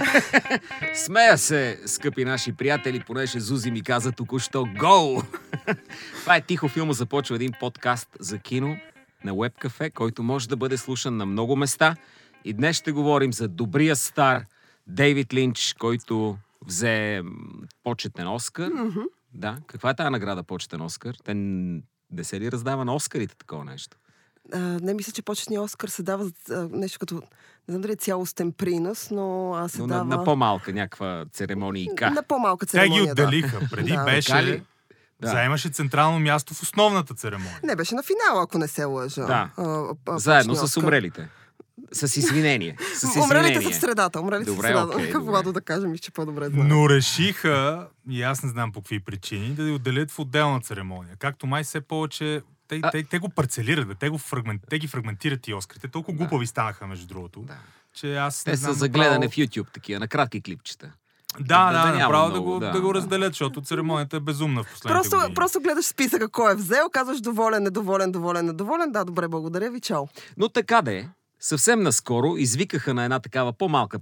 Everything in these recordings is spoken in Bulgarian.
Смея се, скъпи наши приятели, понеже Зузи ми каза току-що гол. Това е Тихо филма започва един подкаст за кино на Webcafe, който може да бъде слушан на много места. И днес ще говорим за добрия стар Дейвид Линч, който взе почетен Оскар. Mm-hmm. Да. Каква е тази награда почетен Оскар? Те не се ли раздава на Оскарите такова нещо? А, не мисля, че почетния Оскар се дава за нещо като, не знам дали е цялостен принос, но а, се но дава... На, на по-малка някаква церемония. На по-малка Те церемония, ги отделиха. Да. Преди Да. беше... Да. Заемаше централно място в основната церемония. Не, беше на финала, ако не се лъжа. Да. А, а, Заедно с умрелите. С извинение. С извинение. Умрелите са в средата. Умрелите са в Добре, средата. окей, добре. Владо да кажем, че по-добре знае. Но решиха, и аз не знам по какви причини, да ги отделят в отделна церемония. Както май все повече... Те, А- те, те го парцелират, бе. Те, го фрагмент, те ги фрагментират и Оскарите. Толкова Да. глупави станаха, между другото, Да. че аз Те не са знам за гледане направо- в YouTube, такива, на кратки клипчета. Да, Да, да, да да, направо да, много, го, да, да, го да. разделят, защото церемонията е безумна в последните Просто, години. просто гледаш списъка кой е взел, казваш доволен, недоволен, доволен, недоволен. Да, добре, благодаря ви, чао. Но така да е, съвсем наскоро извикаха на една такава по-малка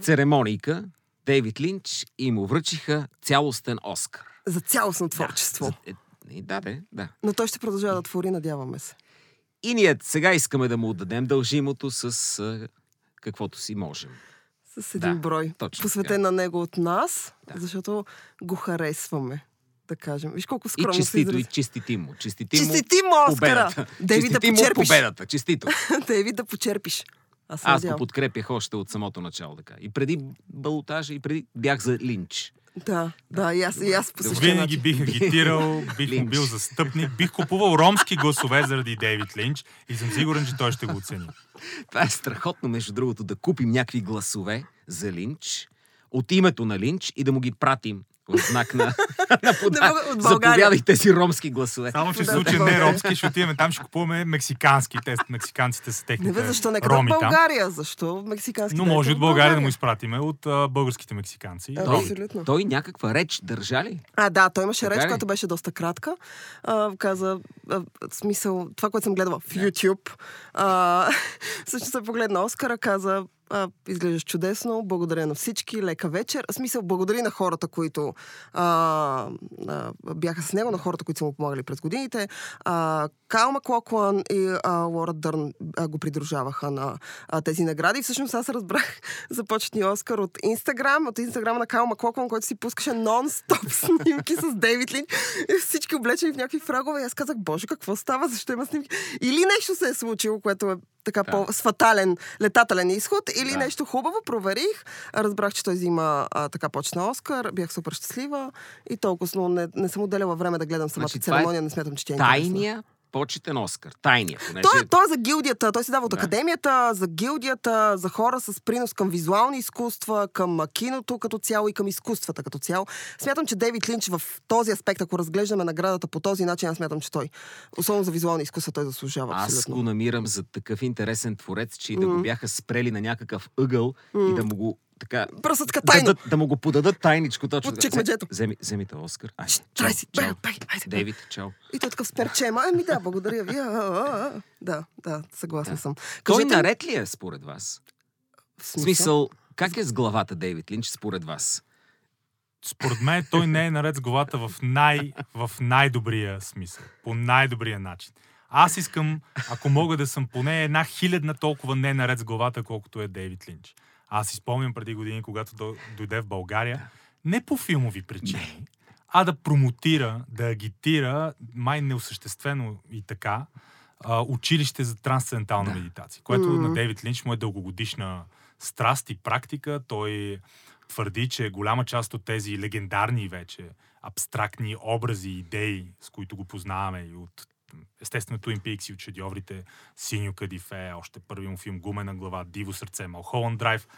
церемонийка Дейвид Линч и му връчиха цялостен Оскар. За цялостно творчество. За- е, да, бе, да. Но той ще продължава да твори, надяваме се. И ние сега искаме да му отдадем дължимото с а, каквото си можем. С един Да, брой. точно Посветен така. на него от нас, Да. защото го харесваме. Да кажем. Виж колко И скромно се честито, и изрази. честити му. Честити му Честити му Оскара! победата. Дейвид да Честити му почерпиш. победата. Честито. Дейвид да почерпиш. Аз Аз го подкрепях още от самото начало. Така. И преди балотажа, и преди бях за Линч. Да, да, и аз, и аз по същия Винаги начин. бих агитирал, бих му бил застъпник, бих купувал ромски гласове заради Дейвид Линч и съм сигурен, че той ще го оцени. Това е страхотно, между другото, да купим някакви гласове за Линч от името на Линч и да му ги пратим в знак на, на пода... От. Заповядай тези ромски гласове. Само, че в да, не ромски, ще отиваме там, ще купуваме мексикански. Те, мексиканците са Не техните бе, защо нека да роми от там. България? Защо мексикански? Но може от от България да му изпратиме от а, българските мексиканци. А, Роми. абсолютно. Той някаква реч държа ли? А, да, той имаше реч, която беше доста кратка. А, каза, а, смисъл, това, което съм гледала в YouTube, а, всъщност се погледна Оскара, каза, а, изглеждаш чудесно, благодаря на всички, лека вечер. В смисъл, благодари на хората, които а, а, бяха с него, на хората, които са му помагали през годините. А, Кайл Маклоклан и а, Лора Дърн а, го придружаваха на а, тези награди. Всъщност аз разбрах за почетния Оскар от Инстаграм, от Инстаграма на Кайл Маклоклан, който си пускаше нон-стоп снимки с Дейвид Лин. Всички облечени в някакви фрагове. И аз казах, боже, какво става? Защо има снимки? Или нещо се е случило, което е така Да. по с фатален летателен изход, или Да. нещо хубаво, проверих. Разбрах, че той взима а, така почна Оскар, бях супер щастлива и толкова, но не, не съм отделяла време да гледам самата Значи, е церемония, не смятам, че тя е интересна. Почетен Оскар. Тайния, понеже... Той, той е за гилдията. Той се дава от Да. академията, за гилдията, за хора с принос към визуални изкуства, към киното като цяло и към изкуствата като цяло. Смятам, че Дейвид Линч в този аспект, ако разглеждаме наградата по този начин, аз смятам, че той, особено за визуални изкуства, той заслужава. Аз абсолютно. го намирам за такъв интересен творец, че и да го бяха спрели на някакъв ъгъл и да му го така... Просто така Да, тайно. да, да му го подадат тайничко. Точно От чекмеджето. Вземи, вземите Оскар. Ай, Дай чао, си, чао. бе, айде. Дейвид, чао. И той такъв с перчема. Ами да, благодаря ви. А, а, а. Да, да, съгласна Да. съм. Той Кажете- наред ли е според вас? В В смисъл, как е с главата Дейвид Линч според вас? Според мен той не е наред с главата в, най, в най-добрия смисъл. По най-добрия начин. Аз искам, ако мога да съм поне една хилядна толкова не наред с главата, колкото е Дейвид Линч. Аз си спомням преди години, когато дой- дойде в България, не по филмови причини, а да промотира, да агитира, май неосъществено и така, а, училище за трансцендентална медитация, което Мгм. на Дейвид Линч му е дългогодишна страст и практика. Той твърди, че голяма част от тези легендарни вече абстрактни образи, идеи, с които го познаваме и от естествено Twin Peaks и от шедьоврите Синьо Кадифе, още първи му филм Гумена глава, Диво сърце, Малхоланд Драйв,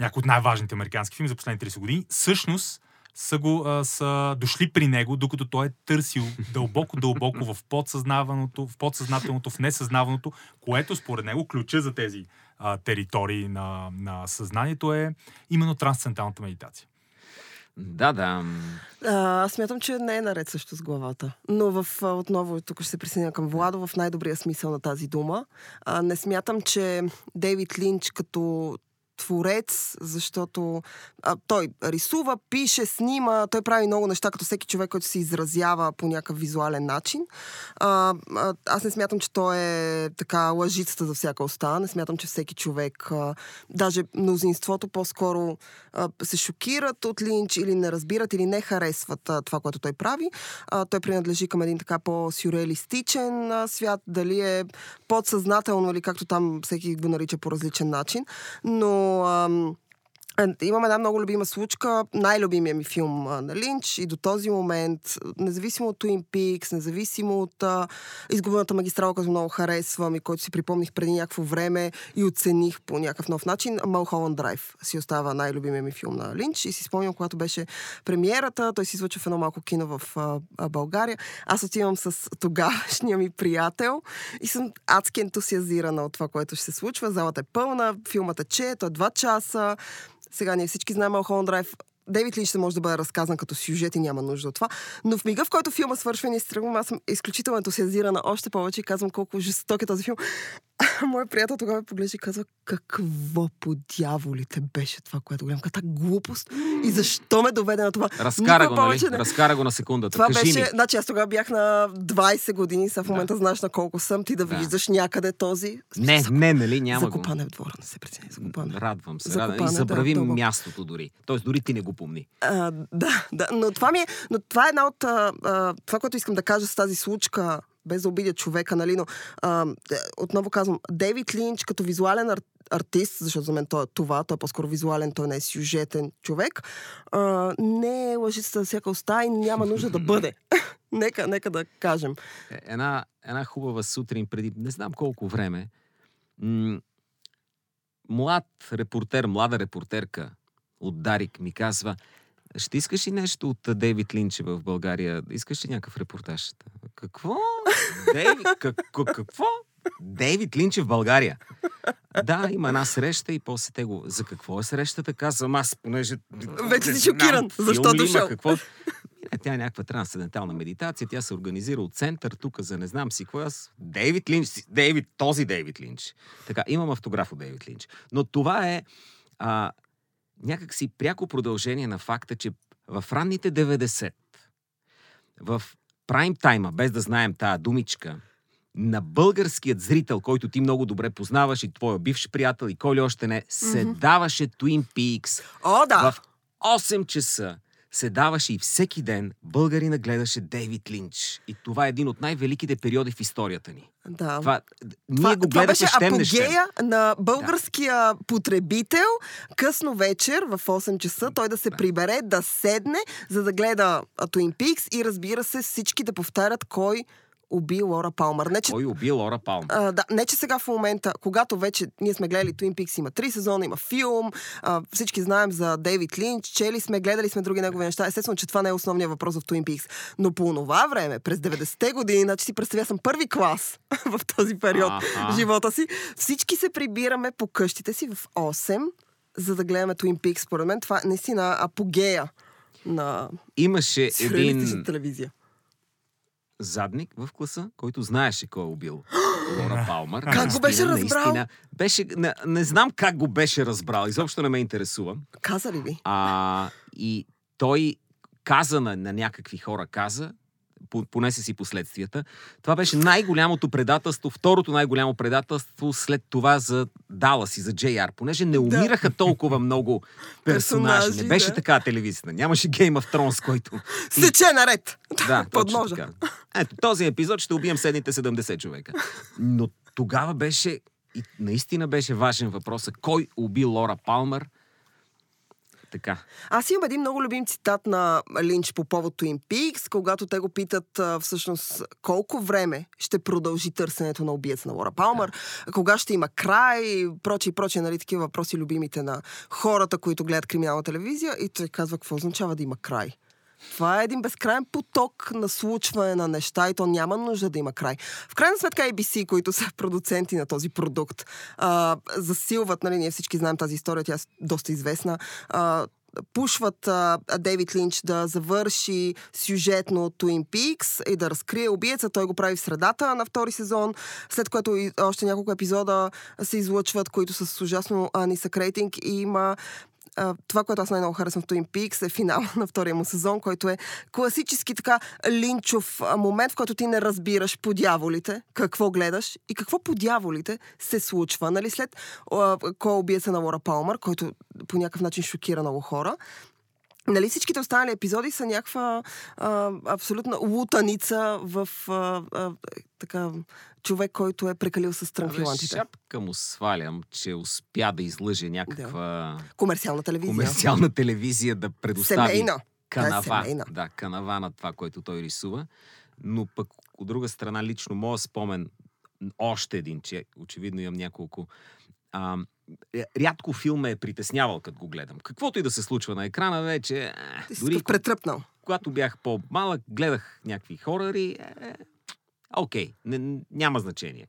някои от най-важните американски филми за последните 30 години, всъщност са, го, а, са дошли при него, докато той е търсил дълбоко, дълбоко в подсъзнаваното, в подсъзнателното, в несъзнаваното, което според него ключа за тези а, територии на, на съзнанието е именно трансценденталната медитация. Да, да. А, смятам, че не е наред също с главата. Но в, отново, тук ще се присъединя към Владо, в най-добрия смисъл на тази дума. А, не смятам, че Дейвид Линч като творец, защото а, той рисува, пише, снима, той прави много неща, като всеки човек, който се изразява по някакъв визуален начин. А, а, аз не смятам, че той е така лъжицата за всяка уста. Не смятам, че всеки човек, а, даже мнозинството по-скоро а, се шокират от Линч или не разбират или не харесват а, това, което той прави. А, той принадлежи към един така по-сюрреалистичен а, свят, дали е подсъзнателно или както там всеки го нарича по различен начин. Но ам, е, Имам една много любима случка, най-любимия ми филм на Линч и до този момент, независимо от Twin Peaks, независимо от а, изгубената магистрала, която много харесвам и който си припомних преди някакво време и оцених по някакъв нов начин, Mulholland Drive си остава най-любимия ми филм на Линч и си спомням, когато беше премиерата, той си излъчва в едно малко кино в а, а, България. Аз отивам с тогавашния ми приятел и съм адски ентусиазирана от това, което ще се случва. Залата е пълна, филмът е че, той е два часа, сега ние всички знаем Малхоланд Драйв. Дейвид Линч ще може да бъде разказан като сюжет и няма нужда от това. Но в мига, в който филма свършва и ние стръгвам, аз съм изключително ентусиазирана още повече и казвам колко жесток е този филм. Моят приятел тогава ме поглежда и казва, какво по дяволите беше това, което гледам. Каква глупост и защо ме доведе на това. Разкара Никога го, нали? не- Разкара го на секундата. това Кажи беше, ми. значи аз тогава бях на 20 години, сега в момента знаеш на колко съм, ти да, Да. виждаш някъде този. Не, не, нали? Няма го. Закопане в двора, не се прецени, закопане. Радвам се. Закопане, Радвам. И да, забрави дълбоко. мястото дори. Тоест дори ти не го помни. А, да, да, но това ми е, но това е една от, а, това, което искам да кажа с тази случка, без да обидя човека, нали, но а, е, отново казвам, Дейвид Линч като визуален ар, артист, защото за мен той е това, той е по-скоро визуален, той не е сюжетен човек, а, не е лъжицата за всяка уста и няма нужда да бъде. нека, нека да кажем. Е, Една, една хубава сутрин преди не знам колко време, м- млад репортер, млада репортерка от Дарик ми казва, ще искаш ли нещо от Дейвид Линч в България? Искаш ли някакъв репортаж? Какво? Дейвид? Как, как- какво? Дейвид Линч е в България. Да, има една среща и после те го... За какво е срещата? Казвам аз, понеже... Вече си шокиран. Защо дошъл? Какво? Не, тя е някаква трансцендентална медитация. Тя се организира от център тук за не знам си какво. Аз... Дейвид Линч. Дейвид, този Дейвид Линч. Така, имам автограф от Дейвид Линч. Но това е а, някакси пряко продължение на факта, че в ранните 90 в прайм тайма, без да знаем тая думичка, на българският зрител, който ти много добре познаваш и твоя бивш приятел и кой ли още не, се Мгм. даваше Twin Peaks О, да! в 8 часа се даваше и всеки ден българина гледаше Дейвид Линч. И това е един от най-великите периоди в историята ни. да. Това, ние Това, го това беше щем апогея на българския потребител късно вечер в 8 часа той да се Да. прибере, да седне, за да гледа Twin Peaks и разбира се всички да повтарят кой уби Лора Палмър. Не, че Кой уби Лора Палм? а, да, не, че сега в момента, когато вече ние сме гледали Twin Peaks, има три сезона, има филм, а, всички знаем за Дейвид Линч, чели сме, гледали сме други негови неща. Естествено, че това не е основният въпрос в Twin Peaks. Но по това време, през 90-те години, значи си представя, съм първи клас в този период Аха. в живота си, всички се прибираме по къщите си в 8, за да гледаме Twin Peaks. Според мен това е наистина апогея на Имаше един телевизия. Задник в класа, който знаеше кой е убил Лора Палмър. Как го беше разбрал? Наистина, беше, не, не знам как го беше разбрал. Изобщо не ме интересува. Каза ли ви? А, и той каза на, на някакви хора, каза, понесе си последствията. Това беше най-голямото предателство, второто най-голямо предателство след това за Далас и за JR, понеже не умираха толкова много персонажи. Персонажи, Не беше да. така телевизията. Нямаше Game of Thrones, който... Сече наред! Да, Под точно ножа. така. Ето, този епизод ще убием следните 70 човека. Но тогава беше, и наистина беше важен въпросът, кой уби Лора Палмър? Така. Аз имам един много любим цитат на Линч по повод Twin Peaks, когато те го питат а, всъщност колко време ще продължи търсенето на убиеца на Лора Палмър, кога ще има край, прочи и прочи, нали, такива въпроси любимите на хората, които гледат криминална телевизия и той казва какво означава да има край. Това е един безкрайен поток на случване на неща и то няма нужда да има край. В крайна сметка ABC, които са продуценти на този продукт, а, засилват, нали, ние всички знаем тази история, тя е доста известна, а, пушват а, Дейвид Линч да завърши сюжетно Twin Peaks и да разкрие убиеца. Той го прави в средата на втори сезон, след което и още няколко епизода се излъчват, които са с ужасно а, нисък рейтинг и има това, което аз най-много харесвам в Twin Peaks е финал на втория му сезон, който е класически така линчов момент, в който ти не разбираш по дяволите какво гледаш и какво по дяволите се случва. Нали? След а, кой убиеца на Лора Палмър, който по някакъв начин шокира много хора, Нали всичките останали епизоди са някаква а, абсолютна лутаница в а, а, така, човек, който е прекалил с Абе, транквилантите. шапка му свалям, че успя да излъже някаква Комерциална телевизия. комерциална телевизия да предостави Семейна. канава. Да, е семейна. Да, канава на това, което той рисува. Но пък от друга страна, лично моя спомен, още един, че очевидно имам няколко. А, рядко филм ме е притеснявал, като го гледам. Каквото и да се случва на екрана, вече. Е, Ти си дори претръпнал. когато бях по-малък, гледах някакви хорари. Е, окей, не, няма значение.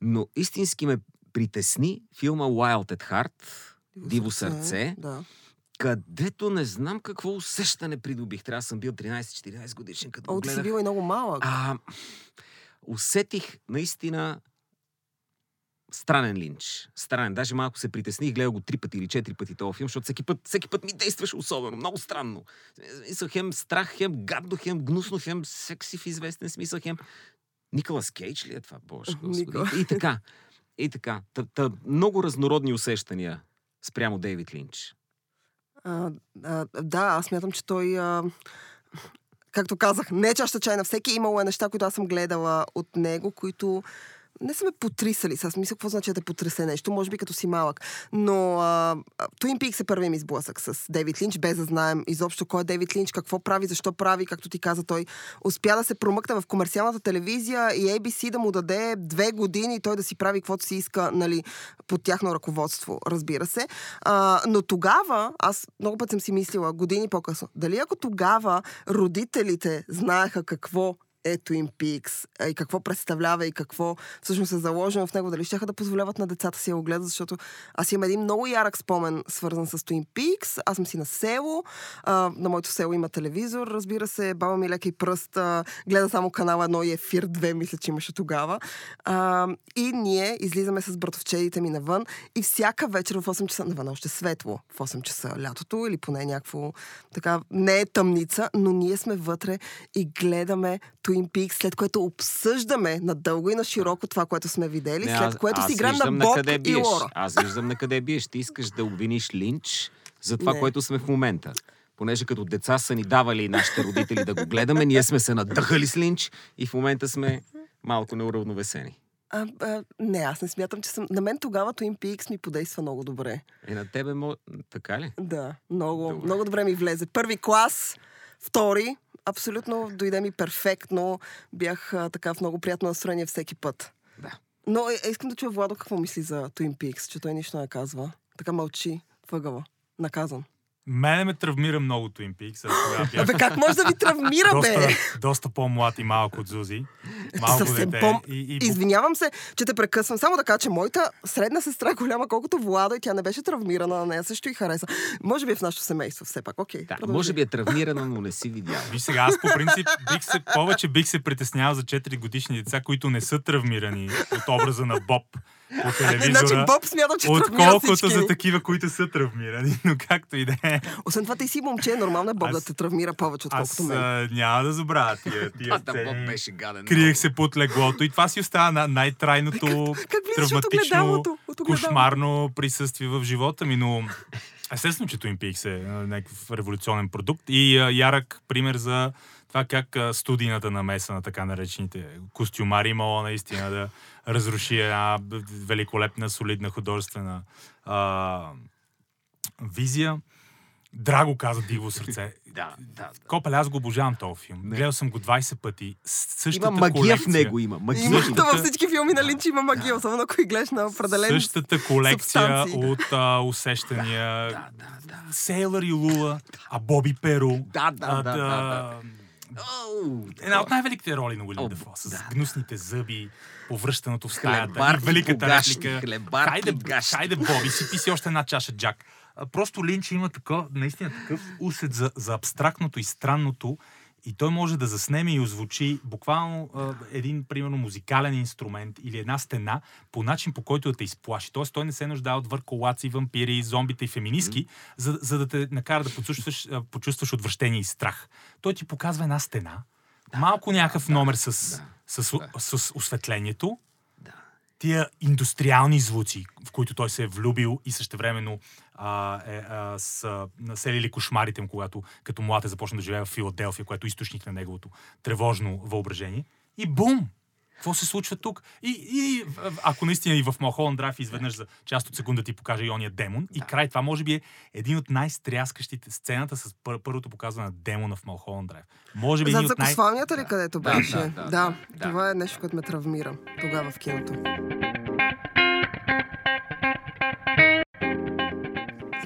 Но истински ме притесни филма Wild at Heart, Диво сърце, Да. където не знам какво усещане придобих. Трябва да съм бил 13-14 годишен, като го О, ти си гледах. бил и много малък. А, усетих наистина странен линч. Странен. Даже малко се притесних, гледах го три пъти или четири пъти този филм, защото всеки път, всеки път ми действаше особено. Много странно. Смисъл, хем страх, хем гадно, хем гнусно, хем секси в известен смисъл, хем... Николас Кейдж ли е това, Боже, господи? Никола. И така. И така. Та, та, много разнородни усещания спрямо Дейвид Линч. А, а, да, аз смятам, че той... А, както казах, не е чаща чай на всеки. Имало е неща, които аз съм гледала от него, които не са ме потрисали. Сега мисля, какво значи да потресе нещо, може би като си малък. Но а, Twin Peaks е първият ми сблъсък с Дейвид Линч, без да знаем изобщо кой е Дейвид Линч, какво прави, защо прави, както ти каза, той успя да се промъкне в комерциалната телевизия и ABC да му даде две години той да си прави каквото си иска, нали, под тяхно ръководство, разбира се. А, но тогава, аз много път съм си мислила, години по-късно, дали ако тогава родителите знаеха какво е Twin Peaks и какво представлява и какво всъщност е заложено в него, дали ще да позволяват на децата си да го гледат, защото аз имам един много ярък спомен, свързан с Twin Peaks. Аз съм си на село, а, на моето село има телевизор, разбира се, баба ми лека и пръст а, гледа само канала 1 и Ефир 2, мисля, че имаше тогава. А, и ние излизаме с братовчедите ми навън и всяка вечер в 8 часа, навън още светло, в 8 часа лятото или поне някакво така, не е тъмница, но ние сме вътре и гледаме Twin Peaks, след което обсъждаме надълго и на широко това, което сме видели, Не, след което аз си играем на Боб къде и. Лора. Аз виждам на къде биеш. Ти искаш да обвиниш Линч за това, Не. което сме в момента. Понеже като деца са ни давали нашите родители да го гледаме, ние сме се надъхали с Линч и в момента сме малко неуравновесени. А, а, не, аз не смятам, че съм... На мен тогава Twin Peaks ми подейства много добре. Е, на тебе мо... Така ли? Да, много, добре. много добре ми влезе. Първи клас, втори, абсолютно дойде ми перфектно. Бях а, така в много приятно настроение всеки път. Да. Но е, искам да чуя Владо какво мисли за Twin Peaks, че той нищо не казва. Така мълчи въгъла. Наказан. Мене ме травмира много Twin Peaks. Бях Абе, как може да ви травмира, доста, бе? доста по-млад и малък от Зузи. Малко Съвсем дете. по- И, и, Извинявам се, че те прекъсвам. Само да кажа, че моята средна сестра е голяма, колкото Владо и тя не беше травмирана на нея. Също и хареса. Може би е в нашето семейство все пак. Окей. Да, продължи. може би е травмирана, но не си видяла. Виж сега, аз по принцип бих се, повече бих се притеснявал за 4 годишни деца, които не са травмирани от образа на Боб по Значи телевизора. Боб смята, че Отколкото за такива, които са травмирани. Но както и да е. Освен това, ти си момче, нормално е Боб да Аз- те травмира повече, Аз отколкото мен. а, няма да забравя тия, тия А, да, Боб беше гаден. Криех се под леглото и това си остава на- най-трайното Как от травматично, огледалото? От огледалото? кошмарно присъствие в живота ми, но естествено, че Twin Peaks е някакъв революционен продукт и а, ярък пример за това как студийната намеса на така наречените костюмари имала наистина да разруши една великолепна, солидна художествена а, визия. Драго каза Диво сърце. Да, да, да. Копеле, аз го обожавам този филм. Не. Гледал съм го 20 пъти. Същата Има магия колекция, в него, има. Магия. Има, Същата- във всички филми на Линч има магия, особено ако и гледаш на определен... Същата колекция субстанции. от а, усещания. Да, да, да. Сейлър и Лула, а Боби Перу. Да, да, а, да, да, да. Една от най-великите роли на Уилям Дефо, с да. гнусните зъби, повръщаното в стаята и великата реплика. хайде, хайде, Боби, си писи още една чаша Джак. просто Линч има такъв, наистина такъв усет за, за абстрактното и странното и той може да заснеме и озвучи буквално а, един, примерно, музикален инструмент или една стена по начин, по който да те изплаши. Тоест, той не се нуждае от върколаци, вампири, зомбите и феминистки, mm-hmm. за, за да те накара да почувстваш, почувстваш отвращение и страх. Той ти показва една стена, да, малко някакъв да, номер с, да, с, да. с, с осветлението, тия индустриални звуци, в които той се е влюбил и същевременно а, е, а, са населили кошмарите му, когато като млад е започна да живее в Филаделфия, което е източник на неговото тревожно въображение. И бум! Какво се случва тук? И, и ако наистина и в Малхоланд Драйв изведнъж за част от секунда ти покаже и ония демон, да. и край това може би е един от най-стряскащите сцената с пър- първото показване на демона в Малхоланд Драйв. Може би за от най... ли където да, беше? Да, да, да, да, това е нещо, което ме травмира тогава в киното.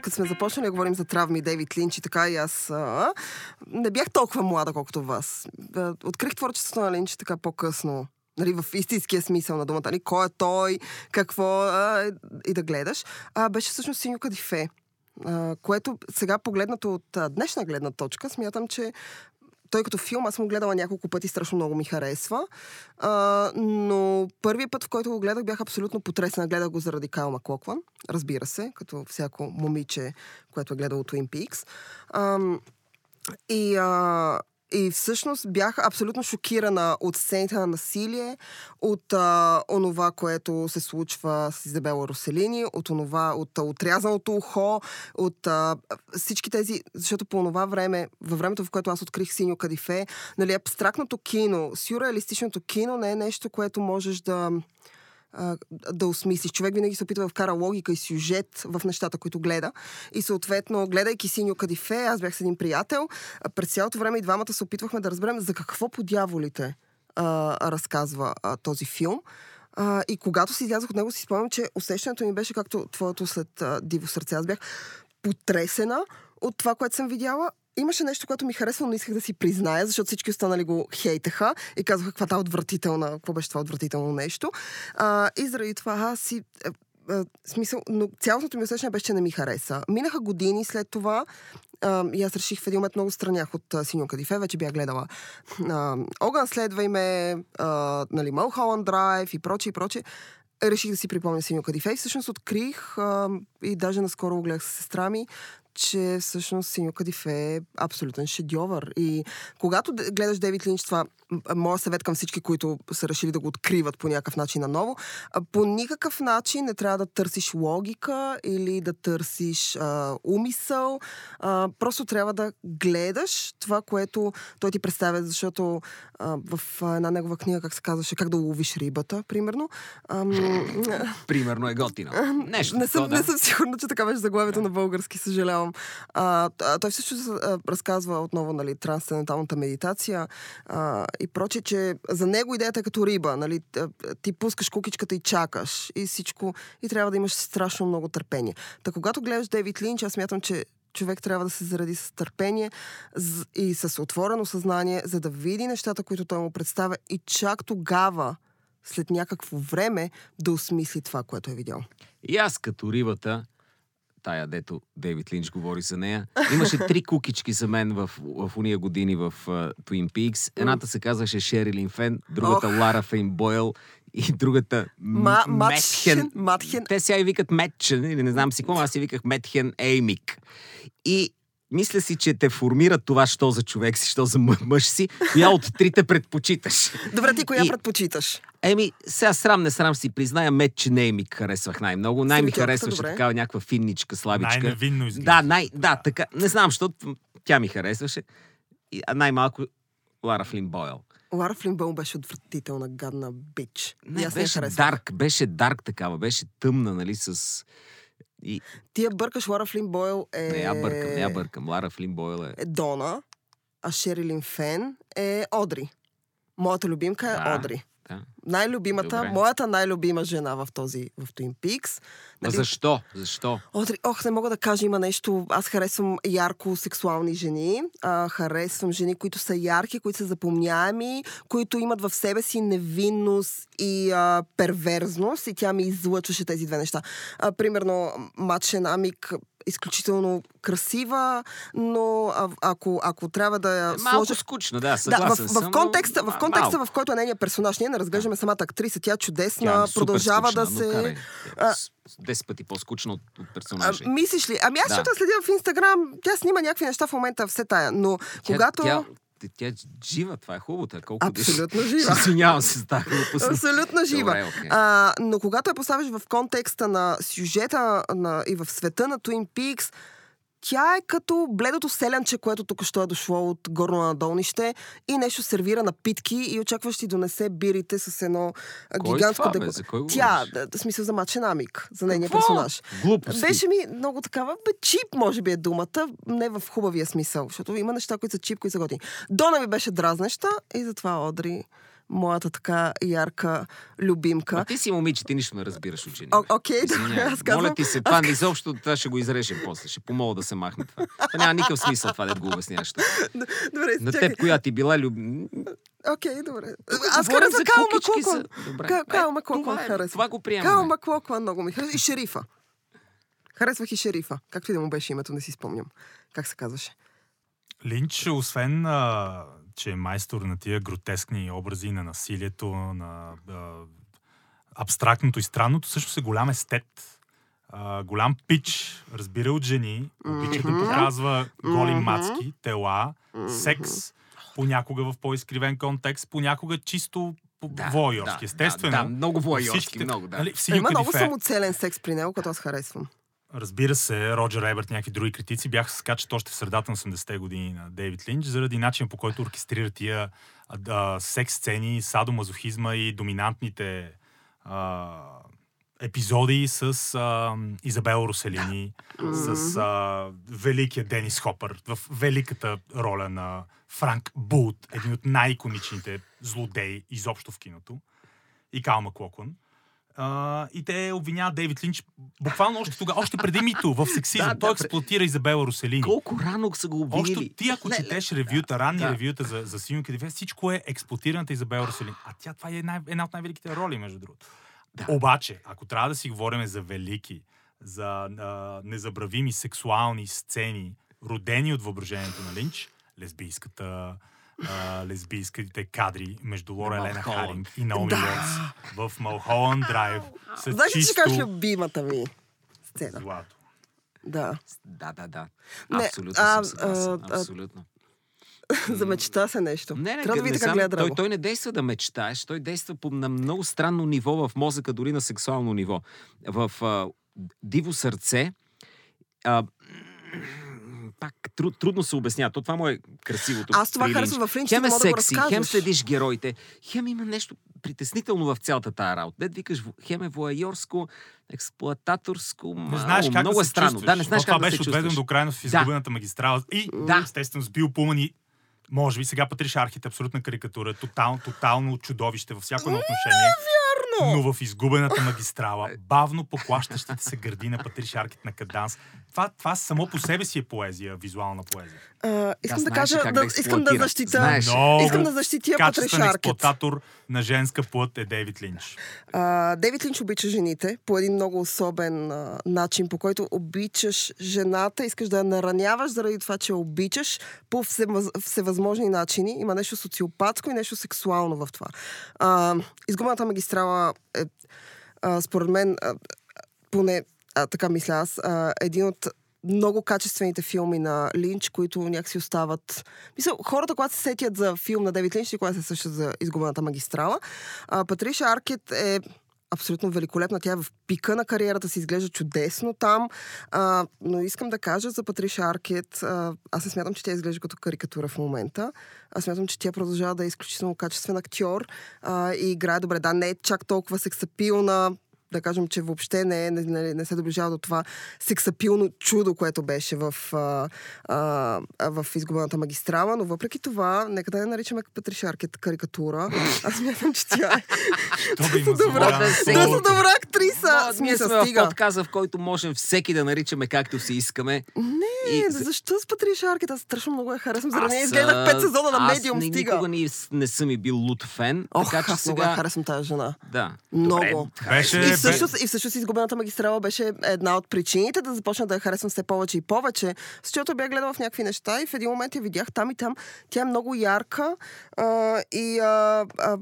като сме започнали да говорим за травми, Дейвид Линч и така и аз а, не бях толкова млада, колкото вас. Открих творчеството на Линч така по-късно. Нали, в истинския смисъл на думата. Нали, кой е той, какво а, и да гледаш. А, беше всъщност Синьо Кадифе. Uh, което сега погледнато от uh, днешна гледна точка, смятам, че той като филм, аз го гледала няколко пъти, страшно много ми харесва. А, но първият път, в който го гледах, бях абсолютно потресена. Гледах го заради Кайл Маклокван, разбира се, като всяко момиче, което е гледало Twin Peaks. А, и а, и всъщност бях абсолютно шокирана от сцените на насилие, от а, онова, което се случва с Изабела Роселини, от онова, от а, отрязаното ухо, от а, всички тези, защото по това време, във времето, в което аз открих Синьо Кадифе, нали, абстрактното кино, сюрреалистичното кино не е нещо, което можеш да да осмислиш. Човек винаги се опитва да вкара логика и сюжет в нещата, които гледа. И съответно, гледайки Синьо Кадифе, аз бях с един приятел, през цялото време и двамата се опитвахме да разберем за какво по дяволите а, разказва а, този филм. А, и когато си излязох от него, си спомням, че усещането ми беше както твоето след а, Диво сърце. Аз бях потресена от това, което съм видяла имаше нещо, което ми харесва, но исках да си призная, защото всички останали го хейтеха и казаха каква та отвратителна, какво беше това отвратително нещо. А, и заради това аз си е, е, смисъл, но цялостното ми усещане беше, че не ми хареса. Минаха години след това а, и аз реших в един момент много странях от а, Синьо Кадифе, вече бях гледала а, Огън следвай ме, а, нали, Малхоланд Драйв и прочее, и прочее. Реших да си припомня Синьо Кадифе и всъщност открих а, и даже наскоро го гледах с сестра ми че всъщност Синьо Кадифе е абсолютен шедьовър. И когато гледаш Девид Линч, това моят съвет към всички, които са решили да го откриват по някакъв начин наново, по никакъв начин не трябва да търсиш логика или да търсиш а, умисъл. А, просто трябва да гледаш това, което той ти представя, защото а, в една негова книга, как се казваше, как да ловиш рибата, примерно. Ам... примерно е готино. Нещо. Не съм, да. не съм сигурна, че така беше заглавието да. на български, съжалявам. А, той всъщност разказва отново нали, трансценденталната медитация а, и проче, че за него идеята е като риба. Нали? Ти пускаш кукичката и чакаш и всичко. И трябва да имаш страшно много търпение. Та когато гледаш Дейвид Линч, аз смятам, че човек трябва да се заради с търпение и с отворено съзнание, за да види нещата, които той му представя и чак тогава, след някакво време, да осмисли това, което е видял. И аз като рибата, тая, дето Дейвид Линч говори за нея. Имаше три кукички за мен в, в уния години в uh, Twin Peaks. Едната се казваше Шерилин Фен, другата oh. Лара Фейн Бойл и другата Ма, Метхен. Матхен. Те сега и викат Метчен, или не знам си какво, аз си виках Метхен Еймик. И мисля си, че те формират това, що за човек си, що за мъж си, коя от трите предпочиташ. Добре, ти коя и... предпочиташ? Еми, сега срам не срам си призная, мет, че не ми харесвах най-много. Най ми харесваше такава някаква финничка, слабичка. Най-невинно изглежда. Да, най, да, така. Не знам, защото тя ми харесваше. А най-малко Лара Флин Бойл. Лара Флин Бойл беше отвратителна, гадна бич. Не, беше дарк, беше дарк такава, беше тъмна, нали, с... И... Ти я бъркаш, Лара Флин Бойл е... Не, я бъркам, не я бъркам. Лара Флин Бойл е... е Дона, а Шерилин Фен е Одри. Моята любимка е да. Одри. Да. Най-любимата, Добре. моята най-любима жена в този, в Twin Peaks. Нали... защо? Защо? Одри, ох, не мога да кажа, има нещо. Аз харесвам ярко сексуални жени. А, харесвам жени, които са ярки, които са запомняеми, които имат в себе си невинност и а, перверзност. И тя ми излъчваше тези две неща. А, примерно, Матшен Амик изключително красива, но а, ако, ако трябва да я Е, Малко сложа... скучно, да, Да, съгласен в, съм. в контекста, но в, контекста в който е нейният персонаж, ние не разглеждаме самата актриса, тя е чудесна, Тя е продължава скучна, да се... карай. а- 10 пъти по-скучно от, от А, персонажа. мислиш ли? Ами аз Да. я следя в Инстаграм, тя снима някакви неща в момента все тая, но Тя- когато... Тя, тя, е жива, това е хубаво. Тя, колко Абсолютно жива. Извинявам се за тази глупост. Абсолютно жива. Добре, окей. а, но когато я поставиш в контекста на сюжета на, и в света на Twin Peaks, тя е като бледото селянче, което тук що е дошло от горно надолнище и нещо сервира на питки и очакваш ти донесе бирите с едно Кой е гигантско бе? деко. Тя, да, смисъл за мачен амик, за нейния Какво? персонаж. Глупости. Беше ми много такава, бе, чип, може би е думата, не в хубавия смисъл, защото има неща, които са чип, които са готини. Дона ми беше дразнеща и затова Одри, моята така ярка любимка. Ма ти си момиче, ти нищо не разбираш от жени. О, окей, добре, аз казвам- Моля ти се, това изобщо това ще го изрежем после. Ще помоля да се махне това. Това няма никакъв смисъл това, да го обясняваш. Добре, На теб, която ти била люб... Окей, добре. Аз харесвам за Као Маклоклан. Е, Као Маклоклан това е- харесвам. Това го приемаме. Као Маклоклан много ми харесва. И шерифа. Харесвах и шерифа. Както и да му беше името, не си спомням. Как се казваше? Линч, освен, а, че е майстор на тия гротескни образи на насилието, на а, абстрактното и странното, също е голям естет. А, голям пич, разбира от жени, обича да Мгм. показва голи Мгм. мацки, тела, секс, понякога в по-изкривен контекст, понякога чисто по- Да, воайорски. да, Естествено. Да, да, много воайорски, всичките- много, да. Нали, Има много самоцелен секс при него, като аз харесвам. Разбира се, Роджер Еберт някакви други критици бяха скачат още в средата на 80-те години на Дейвид Линч, заради начин по който оркестрира тия а, секс сцени, садомазохизма и доминантните а, епизоди с а, Изабел Роселини, с а, великия Денис Хопър, в великата роля на Франк Булт, един от най-иконичните злодеи изобщо в киното, и Кал Маклоклан. А, и те обвиняват Дейвид Линч буквално още тогава, още преди мито в сексизъм. Да, да, Той пре- експлуатира Изабела Роселини. Колко рано са го обвинили. Още ти, ако Не, четеш ревюта, ранни Да. ревюта за, за Синьо всичко е експлуатираната Изабела Роселин. А тя това е най- една от най-великите роли, между другото. Да. Обаче, ако трябва да си говорим за велики, за а, незабравими сексуални сцени, родени от въображението на Линч, лесбийската а, лесбийските кадри между Лора На Елена. Харинг и Наоми Да. Уотс в Малхоланд Драйв Знаеш ли, че кажеш любимата ми сцена? злато. Да. Да, да, да. Не, Абсолютно а, съм съгласен. Абсолютно. Замечта се нещо. Не, не, Трябва да не видите как гледа той, той не действа да мечтаеш, той действа по, на много странно ниво в мозъка, дори на сексуално ниво. В а, Диво сърце а, пак труд, трудно се обяснява. То това му е красивото. Аз това харесвам в Линч, Хем е да секси, разкажеш. хем следиш героите, хем има нещо притеснително в цялата тая работа. Дед викаш, хем е воайорско, експлуататорско, Не знаеш как много да е се странно. чувстваш. Да, не знаеш То това как да се беше отведено до крайност в изгубената магистрала. И, Да. естествено, с Бил Пуман и може би сега Патриша Архит е абсолютна карикатура, тотал, тотално чудовище във всяко едно отношение. Но в изгубената магистрала, бавно поклащащите се гърди на Патриша Аркет на Каданс, това, това само по себе си е поезия, визуална поезия. А, искам да знаеше кажа, да, да искам да защита. Знаеш. Много Искам да защитя качествен Патриша Аркет. експлуататор на женска плът е Дейвид Линч. А, Дейвид Линч обича жените по един много особен а, начин, по който обичаш жената, искаш да я нараняваш заради това, че я обичаш по всевъз, всевъзможни начини. Има нещо социопатско и нещо сексуално в това. А, изгубената магистрала е, а, според мен, а, поне а, така мисля аз, а, един от много качествените филми на Линч, които някакси остават... Мисля, хората, когато се сетят за филм на Девид Линч, никога не се сещат за изгубената магистрала. А, Патриша Аркет е абсолютно великолепна. Тя е в пика на кариерата си, изглежда чудесно там. А, но искам да кажа за Патриша Аркет, а, аз не смятам, че тя изглежда като карикатура в момента. Аз смятам, че тя продължава да е изключително качествен актьор а, и играе добре. Да, не е чак толкова сексапилна, да кажем, че въобще не, е, не, не, не се доближава до това сексапилно чудо, което беше в, а, а, в изгубената магистрала, но въпреки това, нека да я наричаме Патриша Аркет карикатура. Аз мятам, че тя е има добра, доста добра актриса. Ние сме в подказа, в който можем всеки да наричаме както си искаме. Не, И- защо с Патриша Аркет? Аз страшно много я харесвам. Заради нея изгледах пет сезона на Медиум, стига. Никога не, не съм и бил лут фен, Ох, така че аз много я сега... харесвам тази жена. Да. Много. Беше Всъщност, и всъщност изгубената магистрала беше една от причините да започна да я харесвам все повече и повече, защото бях гледала в някакви неща и в един момент я видях там и там. Тя е много ярка а, и а, а,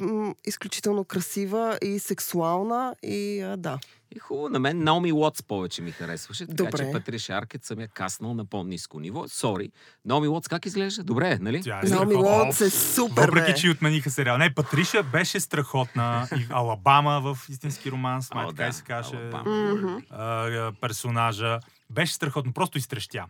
изключително красива и сексуална и а, да. И хубаво, на мен Наоми Уотс повече ми харесваше, така Добре. че Патриш Аркет съм я каснал на по-низко ниво. Сори. Наоми Уотс как изглежда? Добре, нали? Тя е Наоми. Уотс е супер, Въпреки, бе. че отмениха сериал. Не, Патриша беше страхотна. И Алабама в истински романс, май О, така да, и се каже. А, персонажа. Беше страхотно, просто изтрещя.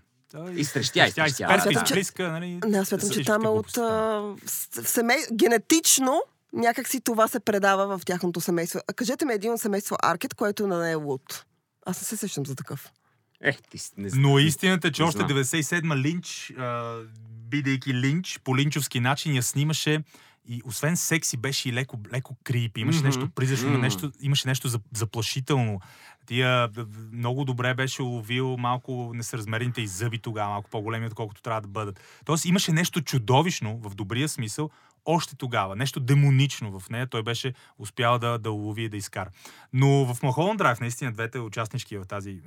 Изтрещя, изтрещя, Изперска, нали? Не, аз смятам, че там е от с- семей... генетично някак си това се предава в тяхното семейство. А кажете ми един от семейство Аркет, което на не е Луд. Аз не се сещам за такъв. Ех, ти си- не Но истината е, че още знам. 97-ма Линч, а, бидейки Линч, по линчовски начин я снимаше и освен секси беше и леко, леко крип. Имаше Мгм. нещо призрачно, Мгм. нещо, имаше нещо за- заплашително. Тия много добре беше уловил малко несъразмерните и зъби тогава, малко по-големи, отколкото трябва да бъдат. Тоест имаше нещо чудовищно, в добрия смисъл, още тогава. Нещо демонично в нея. Той беше успял да, да улови и да изкара. Но в Махолан Драйв, наистина, двете участнички в тази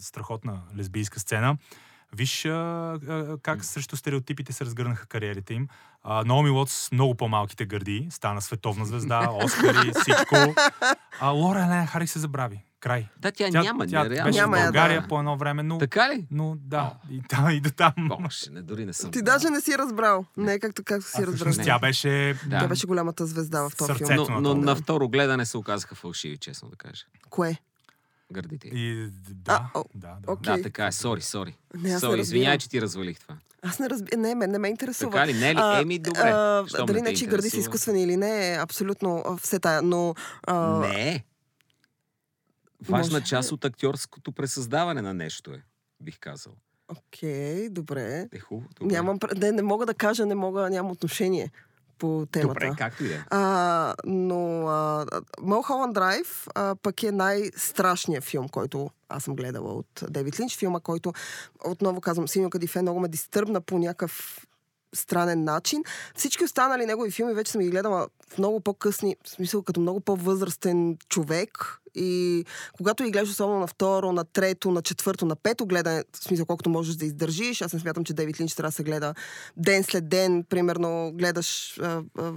страхотна лесбийска сцена, Виж а, а, как срещу стереотипите се разгърнаха кариерите им. А, Наоми Уотс много по-малките гърди, стана световна звезда, Оскари, всичко. А Лора Елена Харик се забрави. Край. Да, тя, Тя, няма. тя нереално. беше Няма в България да. по едно време, но, Така ли? но да, и, там, и до там. Боже, не, дори не съм. Ти даже не си разбрал. Не, както, както си А, разбрал. всъщност Не. тя беше... Да. Тя беше голямата звезда в този филм. Но, но това. на второ гледане се оказаха фалшиви, честно да кажа. Кое? Гърдите. И, да, А, о, да, да. окей. Да, така е. Сори, сори. Не, не Сори, извинявай, че ти развалих това. Аз не разбирам. Не, мен не ме интересува. Така ли? Не е ли? А, Еми, добре. а, дали не не, че гърди са изкуствени или не, е абсолютно все тая. Но а, Не. Важна може. част от актьорското пресъздаване на нещо е, бих казал. окей, добре. Е хубаво. Добре. Нямам, не, не мога да кажа, не мога, нямам отношение по темата. Добре, както и да е. Но а, Mulholland Drive а, пък е най-страшният филм, който аз съм гледала от Дейвид Линч. Филма, който, отново казвам, Синьо Кадифе много ме дистърбна по някакъв странен начин. Всички останали негови филми вече съм ги гледала в много по-късни, в смисъл като много по-възрастен човек. И когато ги гледаш особено на второ, на трето, на четвърто, на пето гледане, в смисъл колкото можеш да издържиш, аз не смятам, че Дейвид Линч трябва да се гледа ден след ден, примерно гледаш а, а,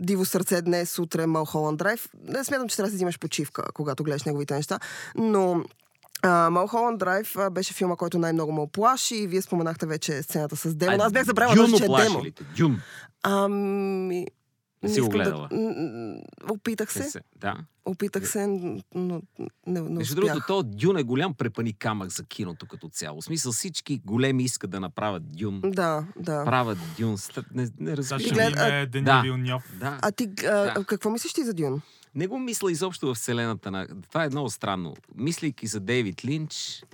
Диво сърце днес, утре Малхоланд Драйв. Не смятам, че трябва да си взимаш почивка, когато гледаш неговите неща, но Малхоланд Драйв беше филма, който най-много ме оплаши и вие споменахте вече сцената с Демон. Аз бях забравила Дюн даже, че е Демон. Дюн. Ами... Не си го гледала? Да... Опитах се. се- Да. Опитах се, но не, не Между другото, то Дюн е голям препани камък за киното като цяло. В смисъл всички големи искат да направят Дюн. Да, да. Правят Дюн. Не, не разбирам. ще гледа- видим Дени Да. Вилньов. Да. А ти а, Да. какво мислиш ти за Дюн? Не го мисля изобщо в вселената на... Това е много странно. Мислейки за Дейвид Линч,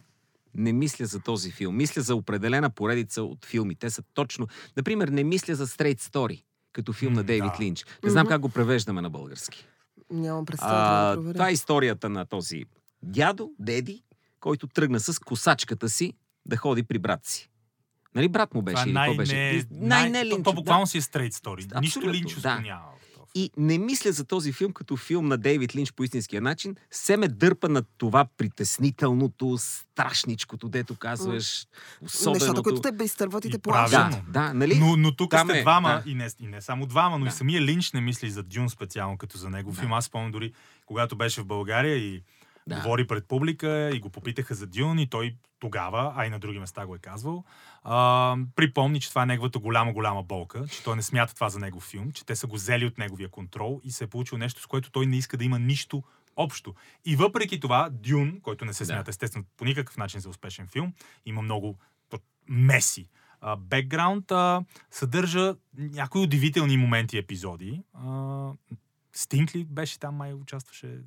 не мисля за този филм. Мисля за определена поредица от филми. Те са точно... Например, не мисля за Straight Story, като филм М, на Дейвид да. Линч. Не знам Мгм. как го превеждаме на български. Нямам представа да проверя. това е историята на този дядо, деди, който тръгна с косачката си да ходи при брат си. Нали брат му беше? Това или най- какво беше? не- най, най- не то- То да. буквално си е стрейт стори. Нищо линчовско да. няма. И не мисля за този филм като филм на Дейвид Линч по истинския начин. Се ме дърпа на това притеснителното, страшничкото, дето казваш, особеното. Нещата, които те изтърват и И те. Да, да, нали? Но, но тук Там сте е, двама, да. и, не, и не само двама, но и Да. самия Линч не мисли за Дюн специално като за него Да. филм. Аз спомням дори, когато беше в България и Да. говори пред публика и го попитаха за Дюн и той тогава, а и на други места го е казвал, а, припомни, че това е неговата голяма-голяма болка, че той не смята това за негов филм, че те са го взели от неговия контрол и се е получил нещо, с което той не иска да има нищо общо. И въпреки това, Дюн, който не се Да. смята естествено по никакъв начин за успешен филм, има много меси бекграунд, а, съдържа някои удивителни моменти епизоди. А, Стинг ли беше там, май участваше?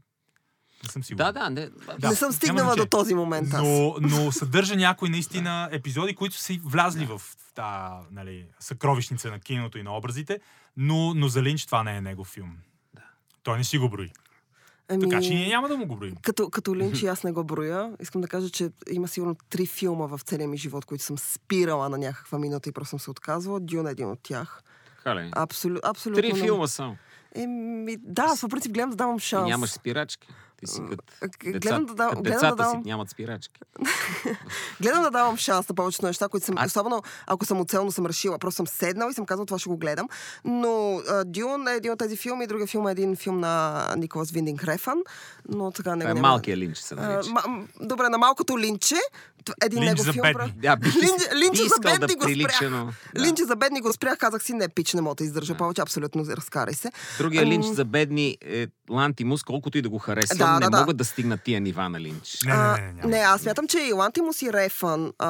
Не съм сигурен. Да, да, не, Да, не съм стигнала до този момент аз. Но, но съдържа някои наистина епизоди, които са и влязли в тази нали, съкровищница на киното и на образите, но, но за Линч това не е негов филм. Да. Той не си го брои. Ами, Така че ние няма да му го броим. Като, като Линч и аз не го броя, искам да кажа, че има сигурно три филма в целия ми живот, които съм спирала на някаква минута и просто съм се отказвала. Дюн е един от тях. Така ли? Абсолю, абсолютно. Три филма само. Еми, да, аз по принцип гледам да давам И шанс. нямаш спирачки. Ти си като А, деца, гледам да дам- като гледам да давам- си нямат спирачки. Гледам да давам шанс на повечето неща, които съм, А- особено ако съм оцелно съм решила. Просто съм седнала и съм казала, това ще го гледам. Но Дюн е един от тези филми, другия филм е един филм на Николас Виндинг Рефан, но така не е няма- малкият линч, се А, нарича. ма, м, добре, на малкото линче, един Линч негов за филм. бедни. Да, бих, Линч, би за бедни да го прилича, спрях. но... Да. Линча за бедни го спрях, казах си, не, пич, не мога да издържа повече, абсолютно разкарай се. Другия Ам, линч за бедни е Лантимус, колкото и да го харесвам, Да, не да, да. могат да стигнат тия нива на линч. Не, А, не, не, няма. не, аз смятам, че и Лантимус и Рефан, а,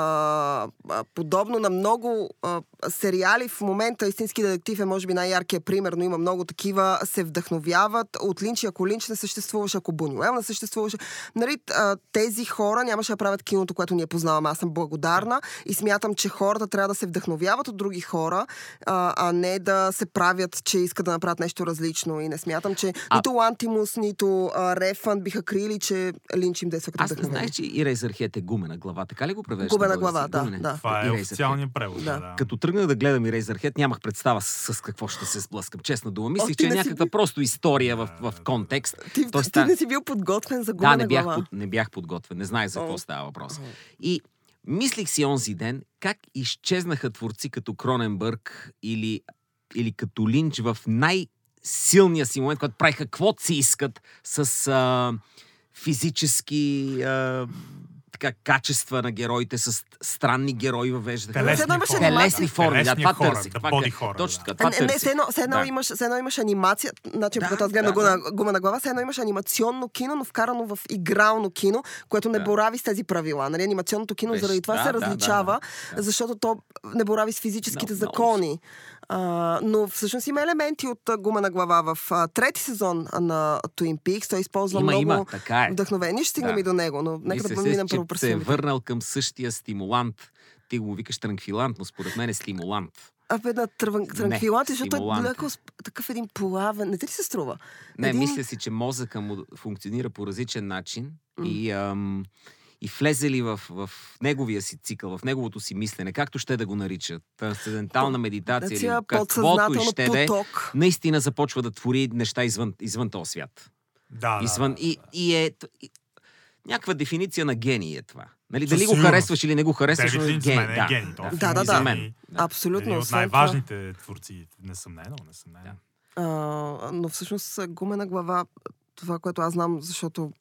а, подобно на много а, сериали в момента, Истински детектив е може би най-яркият пример, но има много такива, се вдъхновяват от Линч и ако Линч не съществуваше, ако Бунюел не съществуваше. Нали, а, тези хора нямаше да правят киното, което ние познаваме. Аз съм благодарна и смятам, че хората трябва да се вдъхновяват от други хора, а, а не да се правят, че искат да направят нещо различно. И не смятам, че А- нито Лантимус, нито а, Рефан биха крили, че Линч им действа като Аз не знаех, че Eraserhead е гумена глава. Така ли го превеждаш? Губена на български? глава, да, Гумене. да. Това е официалният превод. Да. Да. да. Като тръгнах да гледам Eraserhead, нямах представа с, с какво ще се сблъскам. Честна дума. Мислих, че е си някаква бил- просто история в, Да, в да, контекст. Ти, Тоест, ти та- не си бил подготвен за Да, гумена не бях, глава. под, не бях подготвен. Не знаех за какво става въпрос. И мислих си онзи ден как изчезнаха творци като Кроненбърг или, или като Линч в най-силния си момент, когато правиха каквото си искат с а, физически а, така, качества на героите, с странни герои въвеждаха. Телесни хора. анимация. Телесни форми, да, Телесни това хора, търсих. да, това боди хора, Точно да. така, А, това не, все едно, все едно, Да. имаш, все едно имаш анимация, значи, Да, когато аз гледам да, на да. гума, гума на глава, все едно имаш анимационно кино, но вкарано в игрално кино, което не Да. борави с тези правила. Нали? Анимационното кино Беше, заради това да, се да, да, различава, да, да. защото то не борави с физическите много закони. А, но всъщност има елементи от гума на глава в а, трети сезон на Twin Peaks. Той използва Има, много има, така е. вдъхновение. Ще стигнем Да. и до него, но нека Мисля да преминем първо през се е върнал към същия стимулант. Ти го викаш транквилант, но според мен е стимулант. Абе, на тръвън, транквилант, защото е леко, такъв един плавен. Не ти ли се струва? Не, Един- мисля си, че мозъка му функционира по различен начин и, ам, и влезе ли в, в неговия си цикъл, в неговото си мислене, както ще да го наричат, трансцендентална медитация или Нация каквото и ще да е, наистина започва да твори неща извън, извън този свят. Да, да, Извън, да, и, да. и е т- и, някаква дефиниция на гений е това. Нали, дали го харесваш или не го харесваш, Девид но е Линч мен е гений. Да, да, за да. мен Да. Абсолютно. Един от освен това, най-важните творци, несъмнено, несъмнено. Да. а, но всъщност гумена глава, това, което аз знам, защото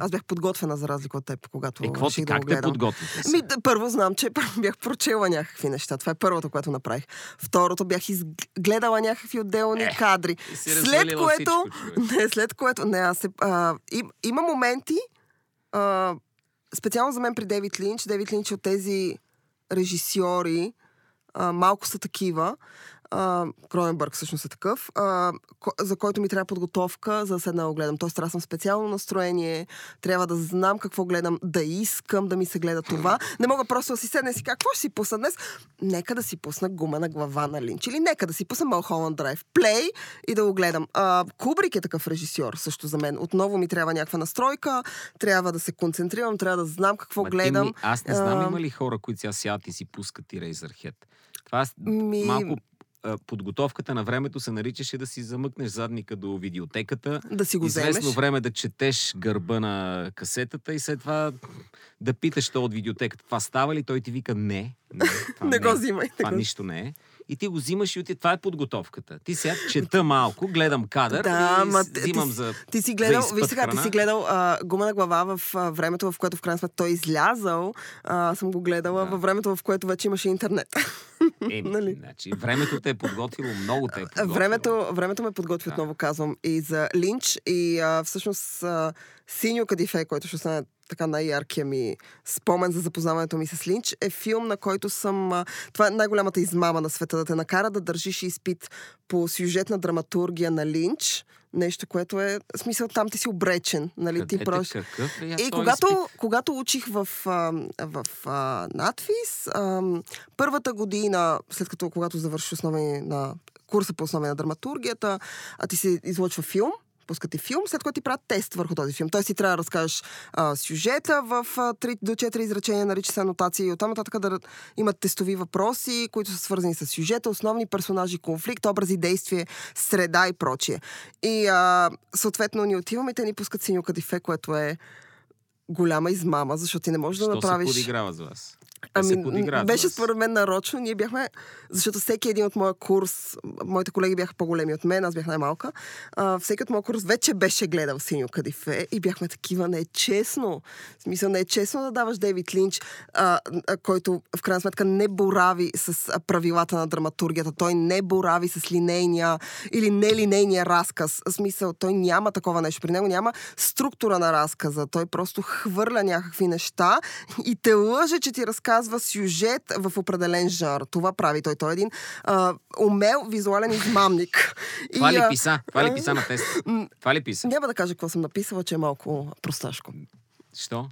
аз бях подготвена за разлика от теб, когато Е, какво ти, да го как те гледам. подготвите? Ми, да, първо знам, че бях прочела някакви неща. Това е първото, което направих. Второто бях изгледала някакви отделни Е, кадри. След което... всичко. Не, след което... Не, аз се... А, им, има моменти, а, специално за мен при Дейвид Линч, Дейвид Линч от тези режисьори, а, малко са такива, а, Кроненбърг всъщност е такъв, а, за който ми трябва подготовка, за да седна да гледам. Тоест, трябва да съм специално настроение, трябва да знам какво гледам, да искам да ми се гледа това. Не мога просто да си седна и си какво ще си пусна днес? Нека да си пусна гума на глава на Линч. Или нека да си пусна Малхоланд Драйв. Плей и да го гледам. А, Кубрик е такъв режисьор също за мен. Отново ми трябва някаква настройка, трябва да се концентрирам, трябва да знам какво Ма гледам. Ми, аз не знам А, има ли хора, които сега сядат и си пускат и Razorhead. Това Ми- малко подготовката на времето се наричаше да си замъкнеш задника до видеотеката, Да си го известно вземеш. време да четеш гърба на касетата и след това да питаш то от видеотеката. Това става ли? Той ти вика не. Не, това Не е. го взимай. Това не нищо не е. И ти го взимаш и отива. Това е подготовката. Ти сега чета малко, гледам кадър Да, и ма ти- взимам ти- за... Ти си гледал, виж сега, ти си гледал а, гума на глава в а, времето, в което в крайна сметка той е излязал. А, съм го гледала Да. във времето, в което вече имаше интернет. Еми, Нали? значи, времето те е подготвило, много те е подготвило. Времето, времето ме подготви, Да. отново казвам, и за Линч, и а, всъщност а, Синьо Кадифе, който ще стане така най-яркия ми спомен за запознаването ми с Линч, е филм, на който съм... Това е най-голямата измама на света, да те накара да държиш изпит по сюжетна драматургия на Линч. Нещо, което е... В смисъл, там ти си обречен. Нали? Къде ти прош... какъв е? И когато, изпит? когато учих в, а, в а, надфис, а, първата година, след като когато завършиш основи на курса по основе на драматургията, а ти се излъчва филм, Пускат ти филм, след което ти правят тест върху този филм. Тоест ти трябва да разкажеш а, сюжета в а, 3 до 4 изречения, нарича се анотации и оттам нататък да имат тестови въпроси, които са свързани с сюжета, основни персонажи, конфликт, образи, действие, среда и прочие. И а, съответно ни отиваме и те ни пускат синьо кадифе, което е голяма измама, защото ти не можеш да Що направиш... се подиграва за вас? Те се Ами, подиграват беше според мен нарочно. Ние бяхме, защото всеки един от моя курс, моите колеги бяха по-големи от мен, аз бях най-малка, а, всеки от моя курс вече беше гледал Синьо Кадифе и бяхме такива, не е честно. В смисъл, не е честно да даваш Дейвид Линч, а, а, който в крайна сметка не борави с правилата на драматургията. Той не борави с линейния или нелинейния разказ. В смисъл, той няма такова нещо. При него няма структура на разказа. Той просто хвърля някакви неща и те лъже, че ти разказва сюжет в определен жанр. Това прави той. Той е един а, умел визуален измамник. Това ли писа? Това ли писа на тест? Това ли писа? Няма да кажа какво съм написала, че е малко просташко. Що?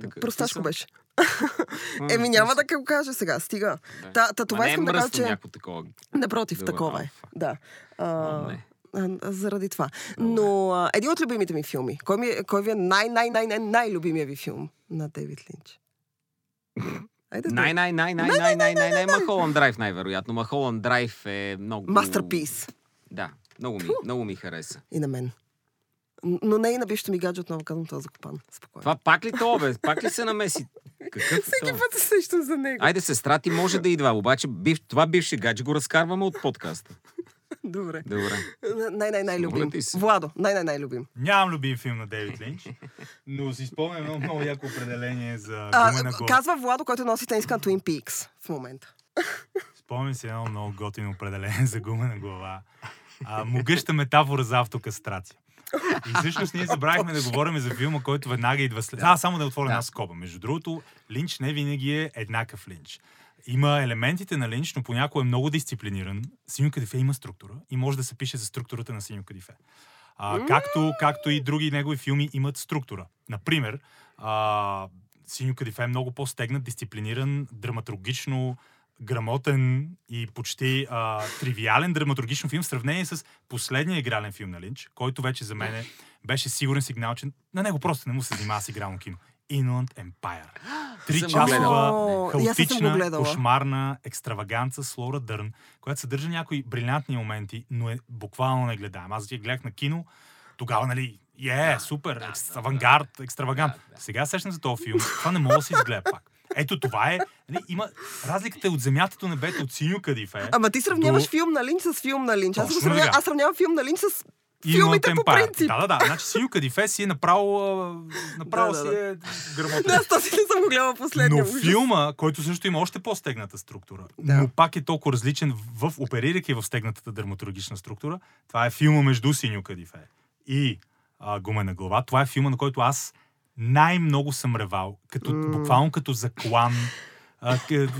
Така, Просташко беше. Еми няма да го кажа сега. Стига. Да. Та, та, това е искам да кажа, че... такова. Напротив, Добре, такова е. Да. А, заради това. Но а, един от любимите ми филми. Кой, ми, е- кой ви е най-най-най-най-най-любимия ви филм на Дейвид Линч? Айде, Най, най, най, най, най, най, най, най, Махолан Драйв най-вероятно. Махолан Драйв е много... Мастерпис. Да, много ми, много ми хареса. И на мен. Но не и на бившето ми гадже, отново казвам този закопан. Спокойно. Това пак ли то, бе? Пак ли се намеси? Какъв е Всеки път се сещам за него. Айде, сестра ти може да идва, обаче бив, това бивши гадже го разкарваме от подкаста. Добре. Добре. Най-най-най-любим. Владо, най-най-най-любим. Нямам любим филм на Дейвид Линч, но си спомням едно много яко определение за А, гумена глава. казва Владо, който носи тениска на Twin Peaks в момента. Спомням си едно много готино определение за гумена глава. А, могъща метафора за автокастрация. И всъщност ние забравихме да говорим за филма, който веднага идва след... А, само да отворя Да. една скоба. Между другото, Линч не винаги е еднакъв Линч. Има елементите на Линч, но понякога е много дисциплиниран. Синьо Кадифе има структура и може да се пише за структурата на Синьо Кадифе. А, както, както и други негови филми имат структура. Например, а, Синьо Кадифе е много по-стегнат, дисциплиниран, драматургично грамотен и почти а, тривиален драматургично филм в сравнение с последния игрален филм на Линч, който вече за мен беше сигурен сигнал, че на него просто не му се занимава с игрално кино. Inland Empire. Три Съм часова, хаотична, кошмарна екстраваганца с Лора Дърн, която съдържа някои брилянтни моменти, но е буквално не гледаем. Аз я гледах на кино, тогава, нали, е, супер, екс, авангард, екстравагант. Сега сещам за този филм. Това не мога да се изгледа пак. Ето това е. Нали, има разликата е от земята до небето, от синьо кадифе. Ама ти сравняваш До- филм на Линч с филм на Линч. Аз, аз сравнявам филм на Линч с Inland филмите по принцип. Да, да, да. Значи Синьо Кадифе си е направо, направо Да, да, си е грамотен. Да, аз този не съм гледала последния. Но ужас. филма, който също има още по-стегната структура, Да. но пак е толкова различен в оперирайки в стегнатата драматургична структура, това е филма между Синьо Кадифе и а, Гумена глава. Това е филма, на който аз най-много съм ревал, като, М. буквално като заклан, а, к-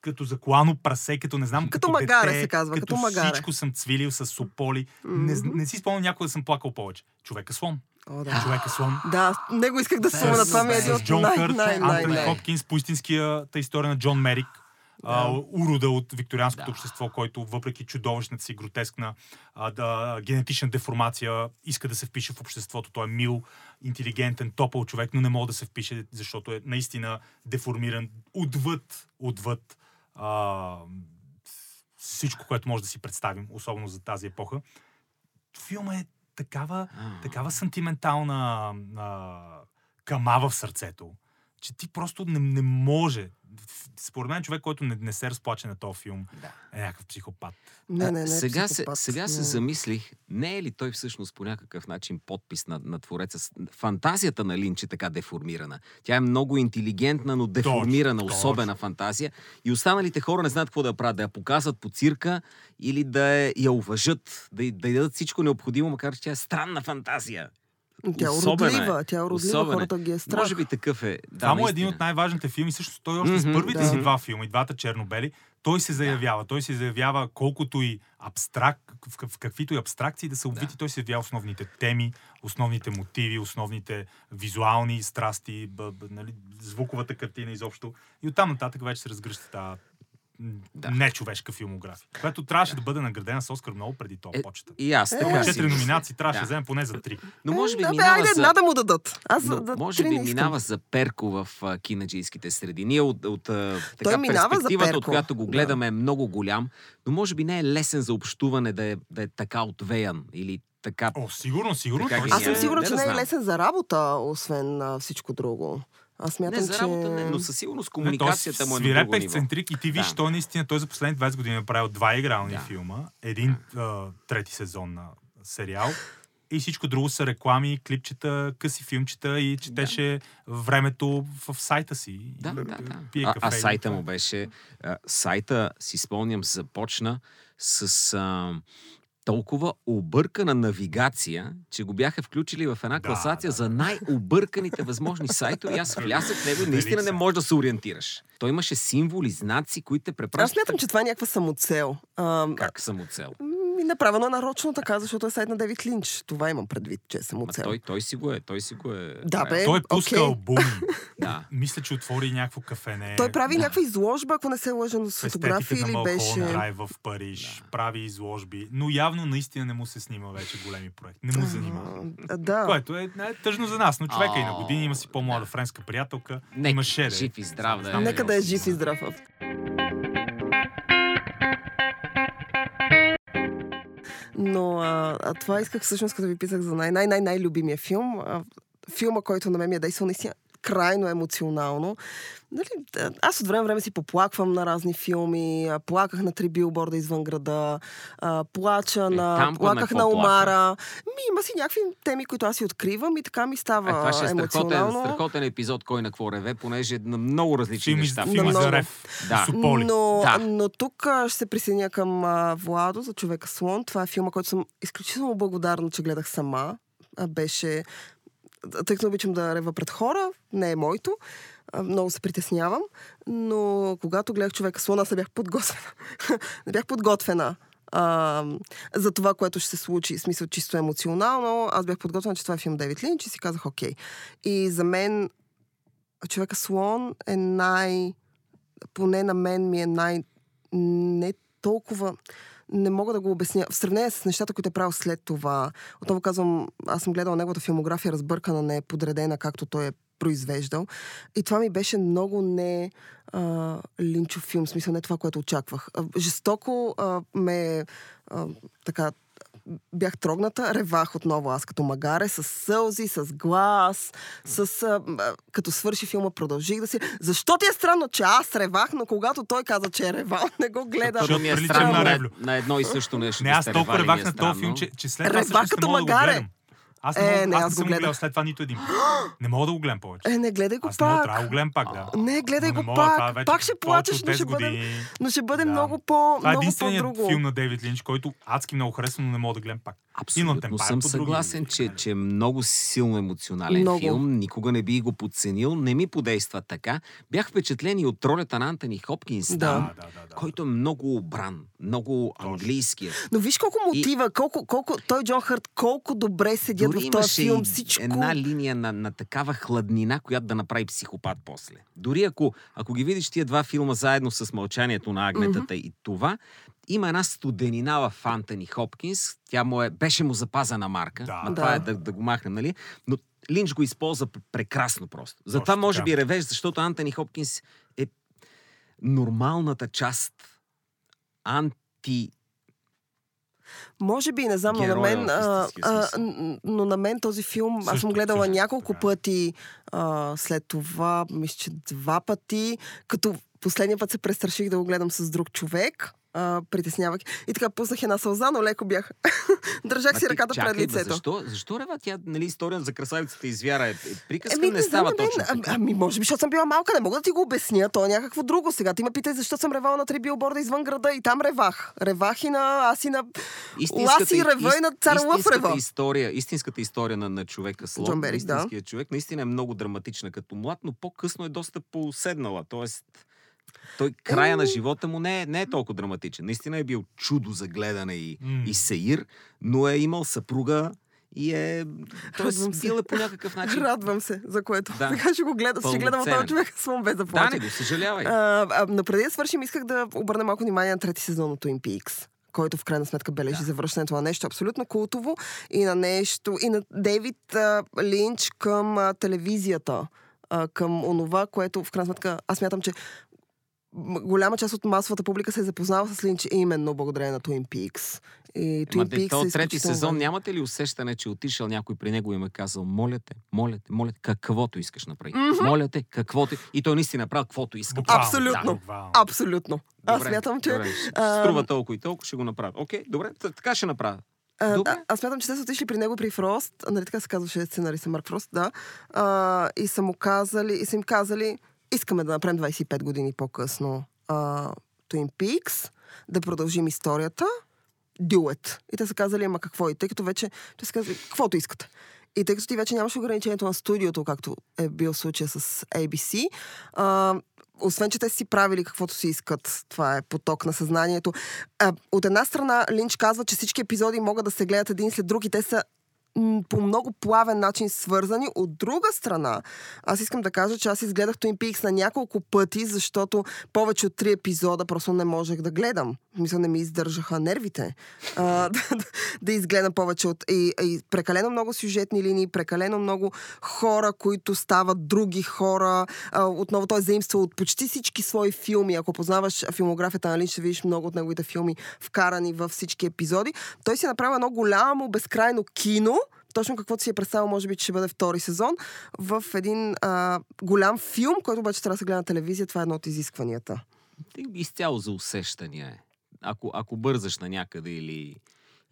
като заклано прасе, като не знам, Като като, магаре дете, се казва, като магаре. всичко съм цвилил с сополи. Не, Мгм. не си спомням някога да съм плакал повече. Човека слон. О, да. Човека слон. Да, него исках да спомена. Това ми е един от Джон най, Кърт, най, най, Антони най. Хопкинс по истинската история на Джон Мерик. А, Да. урода от викторианското Да. общество, който въпреки чудовищната си гротескна а, да, генетична деформация иска да се впише в обществото. Той е мил, интелигентен, топъл човек, но не може да се впише, защото е наистина деформиран отвъд, отвъд а, всичко, което може да си представим, особено за тази епоха. Филма е такава, такава сантиментална а, кама в сърцето, че ти просто не, не може. Според мен човек, който не, не се разплаче на този филм, Да. е някакъв психопат. Не, не, не. сега се, психопат. сега се Не. замислих, не е ли той всъщност по някакъв начин подпис на, на твореца? Фантазията на Линч е така деформирана. Тя е много интелигентна, но деформирана, точно. особена фантазия. И останалите хора не знаят какво да я правят. Да я показват по цирка или да я- уважат, да, й- да й дадат всичко необходимо, макар че тя е странна фантазия. Тя е Особена е. уродлива. Тя е уродлива. Особена е. Хората ги е страх. Може би такъв е. Да, Това му е един от най-важните филми. Всъщност той още с Мгм, първите да. си два филма, и двата чернобели, той се заявява. Той се заявява колкото и абстракт, в, в каквито и абстракции да са обвити, Да. той се заявява основните теми, основните мотиви, основните визуални страсти, б, б, нали, звуковата картина изобщо. И оттам нататък вече се разгръща тази да. нечовешка филмография, която трябваше да. да бъде наградена с Оскар много преди това е, почета. И аз така. Е, четири номинации трябваше да. да вземе поне за три. Но може би е, минава айде, за... една да му дадат. Аз Но, да, може би минава за перко в а, кинаджийските среди. Ние от, от а, така, Той минава за перспективата, перко. от която го гледаме, е много голям, но може би не е лесен за общуване да е, да е така отвеян или така О, сигурно, сигурно. Така Аз се- съм Не, сигурна, че да не е лесен за работа, освен а, всичко друго. Аз смятам, Не за че... работа, не, но със сигурност Не, комуникацията му е на свиреп ексцентрик и ти виж, Да. той наистина, той за последните 20 години е направил два игрални Да. филма, един а, трети сезон на сериал и всичко друго са реклами, клипчета, къси филмчета и четеше времето в сайта си. Да, да, да. пие А, кафе а и сайта му беше... А, сайта, си спомням, започна с а, толкова объркана навигация, че го бяха включили в една Да, класация да, за най-обърканите възможни сайтове. И аз влязах в него и наистина не можеш да се ориентираш. Той имаше символи, знаци, които те Аз препращат смятам, че това е някаква самоцел. А, как самоцел. Ми направено е нарочно така, защото е сайт на Девид Линч. Това имам предвид, че е Ма самоцел. той, той си го е, той си го е. Да, бе. Той е пускал окей. албуми. Да. Мисля, че отвори някакво кафене. Той прави Да. някаква изложба, ако не се лъжа, но с фотографии на или беше... Драйв в Париж, прави изложби, но явно наистина не му се снима вече големи проекти. Не му занимава. Да. Което е, е тъжно за нас, но човека и на години има си по-млада френска приятелка, Нека, има шеде. жив и здрав да е. Нека да е жив и здрав. Но а, това исках всъщност, като ви писах за най- най-най-най-любимия филм. А, филма, който на мен ми е действал наистина крайно емоционално. Нали, да, аз от време време си поплаквам на разни филми. Плаках на три билборда извън града. Плача на... пък на плаках на? Омара. Ми, има си някакви теми, които аз си откривам и така ми Е, става това ще е страхотен, емоционално. страхотен епизод Кой на какво реве, понеже на много различни Филми, неща. филми за Рев. Да. Сополи. Но, Да. но тук ще се присъединя към а, Владо за човека слон. Това е филма, който съм изключително благодарна, че гледах сама. А, беше... Тъй като обичам да рева пред хора, не е моето. Много се притеснявам. Но когато гледах човека слон, аз не бях подготвена. не бях подготвена. А, за това, което ще се случи, в смисъл чисто емоционално, аз бях подготвена, че това е филм Дейвид Линч и си казах окей. И за мен човека слон е най поне на мен ми е най... не толкова... Не мога да го обясня. В сравнение с нещата, които е правил след това, отново казвам, аз съм гледала неговата филмография, разбъркана, не е подредена, както той е произвеждал. И това ми беше много не а, линчов филм, в смисъл не това, което очаквах. Жестоко а, ме а, така бях трогната, ревах отново аз като магаре, с сълзи, с глас, с... А, като свърши филма, продължих да си... Защо ти е странно, че аз ревах, но когато той каза, че е ревал, не го гледа. Защото ми е странно на на, едно и също нещо. Не, аз толкова ми ревах е на този филм, че, че след това Ревах като магаре. Аз не, Е, мога, не, аз, аз не съм го гледал гледах. след това нито един. Не мога да го гледам повече. Е, не гледай го Аз пак. трябва да го гледам пак, да. Не, гледай Но го не мога, пак. вече Пак ще плачеш, но 10 ще бъде, но ще бъде Да. много, по, Това е единственият по-друго. филм на Дейвид Линч, който адски много харесвам, но не мога да гледам пак. Абсолютно Empire съм съгласен, че, че е много силно емоционален Много. филм. Никога не би го подценил. Не ми подейства така. Бях впечатлен и от ролята на Антони Хопкинс Да. там, Да, да, да, да. който е много обран, много английски. е. Но виж колко мотива, колко, колко той Джон Хърт, колко добре седят Дори в този филм. и Всичко. една линия на, на такава хладнина, която да направи психопат после. Дори ако, ако ги видиш тия два филма заедно с Мълчанието на агнетата и това, има една студенина в Антони Хопкинс. Тя му е, беше му запазена марка. Да. Ма това е Да. да, да го махнем, нали? Но Линч го използва пр- прекрасно просто. Затова може така. би ревеш, защото Антони Хопкинс е нормалната част анти Може би, не знам, но на мен, а, а, но на мен този филм, аз Също, съм гледала също, няколко така. пъти а, след това, мисля, че два пъти, като последния път се престраших да го гледам с друг човек, а, притеснявах. И така пуснах една сълза, но леко бях. Държах Ма си ръката чакай, пред бе, лицето. Защо, защо рева тя, нали, история за красавицата и звяра е, е приказка, Еми, не, знам, става на мен, точно така. ами, може би, защото съм била малка, не мога да ти го обясня. То е някакво друго. Сега ти ме питай защо съм ревала на три билборда извън града и там ревах. Ревах и на... Аз и на... Ласи рева и на цар Лъв рева. история, истинската история на, на човека Джон Берик, да. човек, наистина е много драматична като млад, но по-късно е доста поседнала. Тоест, той края на живота му не е, не е толкова драматичен. Наистина е бил чудо за гледане и, М. и сеир, но е имал съпруга и е... Тоест, бил е по някакъв начин. Радвам се, за което. Да. Сега ще го гледам, ще гледам този човек с без да Да, плача. не го съжалявай. А, а, но преди да свършим, исках да обърна малко внимание на трети сезон от Twin Peaks който в крайна сметка бележи Да. завръщането на нещо абсолютно култово и на нещо, и на Дейвид а, Линч към а, телевизията, а, към онова, което в крайна сметка аз мятам, че голяма част от масовата публика се е запознала с Линч именно благодарение на Twin Peaks. И Ма, Twin де, Peaks то е трети сезон нямате ли усещане, че отишъл някой при него и му е казал, моля те, моля те, моля те, каквото искаш направи. Мгм. Моля те, каквото. И той наистина направил каквото иска. Буквално, Абсолютно. да. Абсолютно. Аз Добре, смятам, че... Добре, струва толкова и толкова, ще го направя. Окей, добре, така ще направя. А, Добре. аз смятам, че те са отишли при него при Фрост, нали така се казваше сценариста Марк Фрост, да, а, и са му казали, и са им казали, искаме да направим 25 години по-късно а, Twin Peaks, да продължим историята, it. И те са казали, ама какво? И тъй като вече, те са казали, каквото искате. И тъй като ти вече нямаш ограничението на студиото, както е бил случая с ABC, а, освен, че те си правили каквото си искат, това е поток на съзнанието. А, от една страна, Линч казва, че всички епизоди могат да се гледат един след друг и те са по много плавен начин свързани. От друга страна, аз искам да кажа, че аз изгледах Twin Peaks на няколко пъти, защото повече от три епизода просто не можех да гледам. Мисля, не ми издържаха нервите. А, да, да, да изгледам повече от... И, и прекалено много сюжетни линии, прекалено много хора, които стават други хора. А, отново той е заимствал от почти всички свои филми. Ако познаваш филмографията на Линч, ще видиш много от неговите филми вкарани във всички епизоди. Той си е направил едно голямо, безкрайно кино, точно каквото си е представил, може би, че ще бъде втори сезон, в един а, голям филм, който обаче трябва да се гледа на телевизия. Това е едно от изискванията. Ти Изцяло за усещания е. Ако, ако бързаш на някъде или,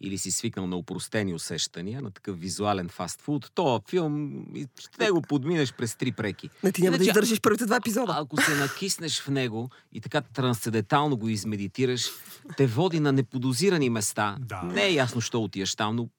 или си свикнал на упростени усещания, на такъв визуален фастфуд, то филм, ще го подминеш през три преки. Не, ти няма да Иначе, издържиш първите два епизода. А, ако се накиснеш в него и така трансцендентално го измедитираш, те води на неподозирани места. Да. Не е ясно, що отиваш там, но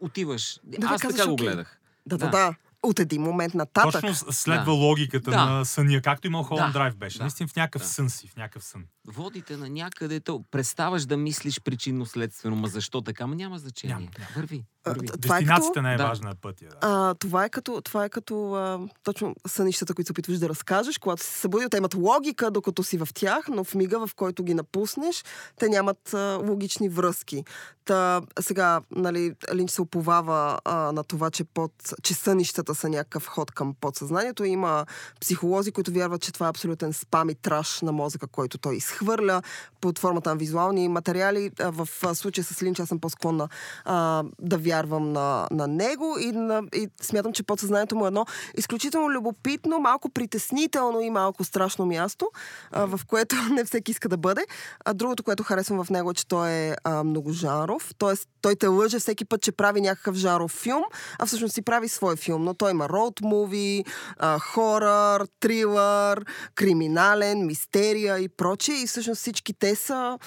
отиваш. Да, Аз казваш, така го гледах. Да, да, да. От един момент нататък. Точно следва Да. логиката Да. на съня, както и Малхоланд Да. Драйв беше. Да. Наистина в някакъв Да. сън си, в някакъв сън. Водите на някъде, то преставаш да мислиш причинно-следствено, ма защо така, ма няма значение. Няма. Върви, А, върви. т- Това е Дестинацията като- не е Да. важна, а пътя. Да. А, това е като, това е като а, точно сънищата, които се опитваш да разкажеш, когато се събуди, те имат логика, докато си в тях, но в мига, в който ги напуснеш, те нямат а, логични връзки. Та, сега, нали, Линч се оповава а, на това, че, под, че сънищата са някакъв ход към подсъзнанието. Има психолози, които вярват, че това е абсолютен спам и траш на мозъка, който той изхвърля под формата на визуални материали. В случая с Линч аз съм по-склонна а, да вярвам на, на него и, на, и смятам, че подсъзнанието му е едно изключително любопитно, малко притеснително и малко страшно място, а, в което не всеки иска да бъде. А другото, което харесвам в него е, че той е а, многожанров, т.е. той те лъже всеки път, че прави някакъв жаров филм, а всъщност си прави свой филм, но той има роуд муви, хорър, трилър, криминален, мистерия и прочее и всъщност всички те са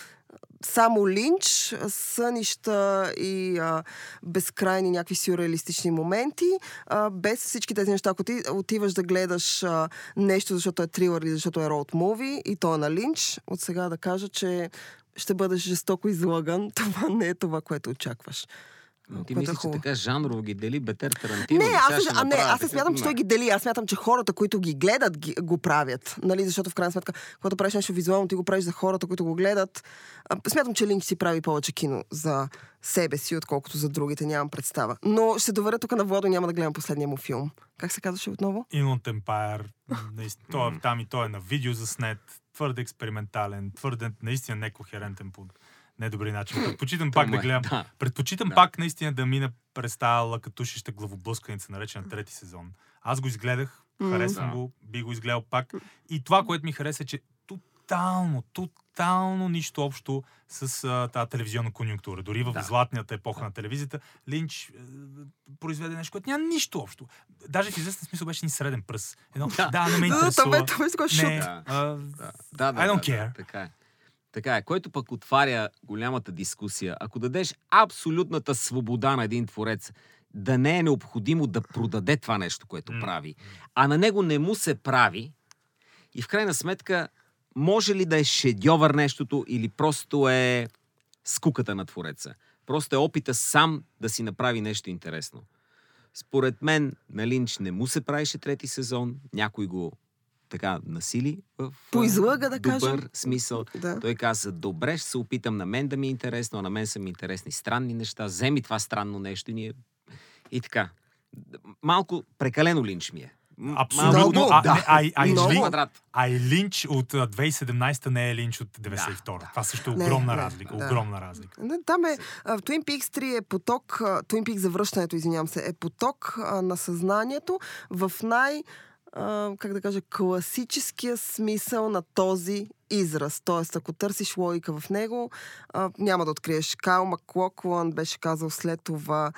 само линч, сънища и а, безкрайни някакви сюрреалистични моменти, а, без всички тези неща. Ако ти отиваш да гледаш а, нещо, защото е трилър или защото е роуд муви и то е на линч, от сега да кажа, че ще бъдеш жестоко излъган. Това не е това, което очакваш. Но ти е мислиш, че хубаво. така жанрово ги дели Бетер Тарантино? Не, аз, а, не, аз не смятам, че той ги дели. Аз смятам, че хората, които ги гледат, ги, го правят. Нали? Защото в крайна сметка, когато правиш нещо визуално, ти го правиш за хората, които го гледат. А, смятам, че Линч си прави повече кино за себе си, отколкото за другите. Нямам представа. Но ще доверя тук на Владо няма да гледам последния му филм. Как се казваше отново? Inland Empire, той, там и той е на видео заснет, твърде експериментален, твърде наистина некохерентен по недобри начин. Предпочитам пак да е, гледам. да. Предпочитам Да. пак наистина да мина през тази лакатушища главоблъсканица, наречена трети сезон. Аз го изгледах, харесвам Да. го, би го изгледал пак. И това, което ми хареса, е, че тотално, тотално нищо общо с а, тази телевизионна конюнктура. Дори в Да. златната епоха на телевизията, Линч е, произведе нещо, което няма нищо общо. Даже в известен смисъл беше ни среден пръс. Едно, Да. да, не ме Да, интересува. това е това е. Не, Да. а, Да, да, да, I don't да, care. Да, така е. Така е, което пък отваря голямата дискусия. Ако дадеш абсолютната свобода на един творец, да не е необходимо да продаде това нещо, което прави, а на него не му се прави, и в крайна сметка, може ли да е шедьовър нещото или просто е скуката на твореца? Просто е опита сам да си направи нещо интересно. Според мен на Линч не му се правише трети сезон. Някой го така насили в а, Поизлъга, да добър кажем. смисъл. Да. Той каза, добре, ще се опитам на мен да ми е интересно, а на мен са ми интересни странни неща. Вземи това странно нещо и ние... И така. Малко прекалено линч ми е. Абсолютно. Много, а, да. а, и- а, а Линч от а, 2017 не е Линч от 92. Да, Това също е огромна не, разлика. да. Огромна разлика. Не, Там е, в Twin Peaks 3 е поток, Twin Peaks завръщането, извинявам се, е поток а, на съзнанието в най, как да кажа, класическия смисъл на този израз. Тоест, ако търсиш логика в него, а, няма да откриеш. Кайл Маклоклан беше казал след това,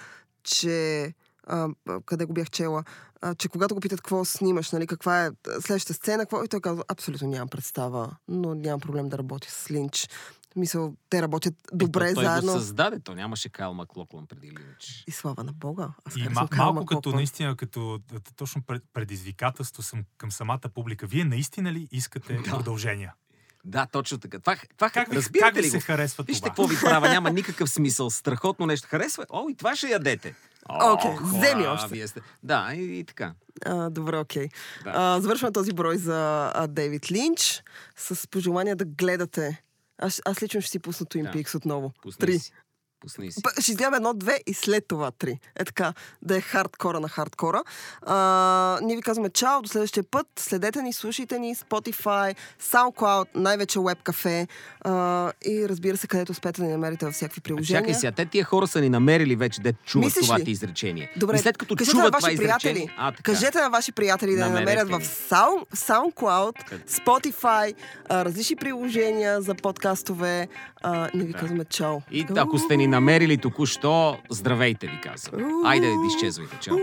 че а, къде го бях чела, а, че когато го питат какво снимаш, нали, каква е следващата сцена, какво, и той казва, абсолютно нямам представа, но нямам проблем да работя с Линч. В Смисъл, те работят добре Ето, той заедно. го създаде. То нямаше Кайл Маклоклан преди Линч. И слава на Бога. Аз И ма, Кайл малко като Маклоклан. наистина, като т- т- точно пред, предизвикателство съм към самата публика. Вие наистина ли искате Да. продължения? Да, точно така. Това, това Как ви, разбирате как ли се го? харесва Вижте това? какво ви правя, няма никакъв смисъл. Страхотно нещо. Харесва? О, и това ще ядете. Окей, хора, вземи още. Вие сте... Да, и, и така. А, добре, окей. Да. А, завършваме този брой за а, Дейвид Линч с пожелание да гледате. Аз, аз лично ще си пусна Twin Да. Peaks отново. Пусни Три. си. Пусни си. Ще изгледам едно-две и след това три. Е така, да е хардкора на хардкора. А, ние ви казваме чао, до следващия път. Следете ни, слушайте ни, Spotify, SoundCloud, най-вече Web Cafe а, и разбира се, където успеете да ни намерите във всякакви А приложения. Чакай сега, те тия хора са ни намерили вече да чуват Мислиш това ти изречение. Добре, и след като кажете чуват на това ваши приятели, изречение... А, така. кажете на ваши приятели да ни намерят в. Sound, SoundCloud? Spotify, а, различни приложения за подкастове. А, ние ви Да. казваме чао. И ако сте ни намерили току-що, здравейте ви казвам. Айде изчезвайте. Чао.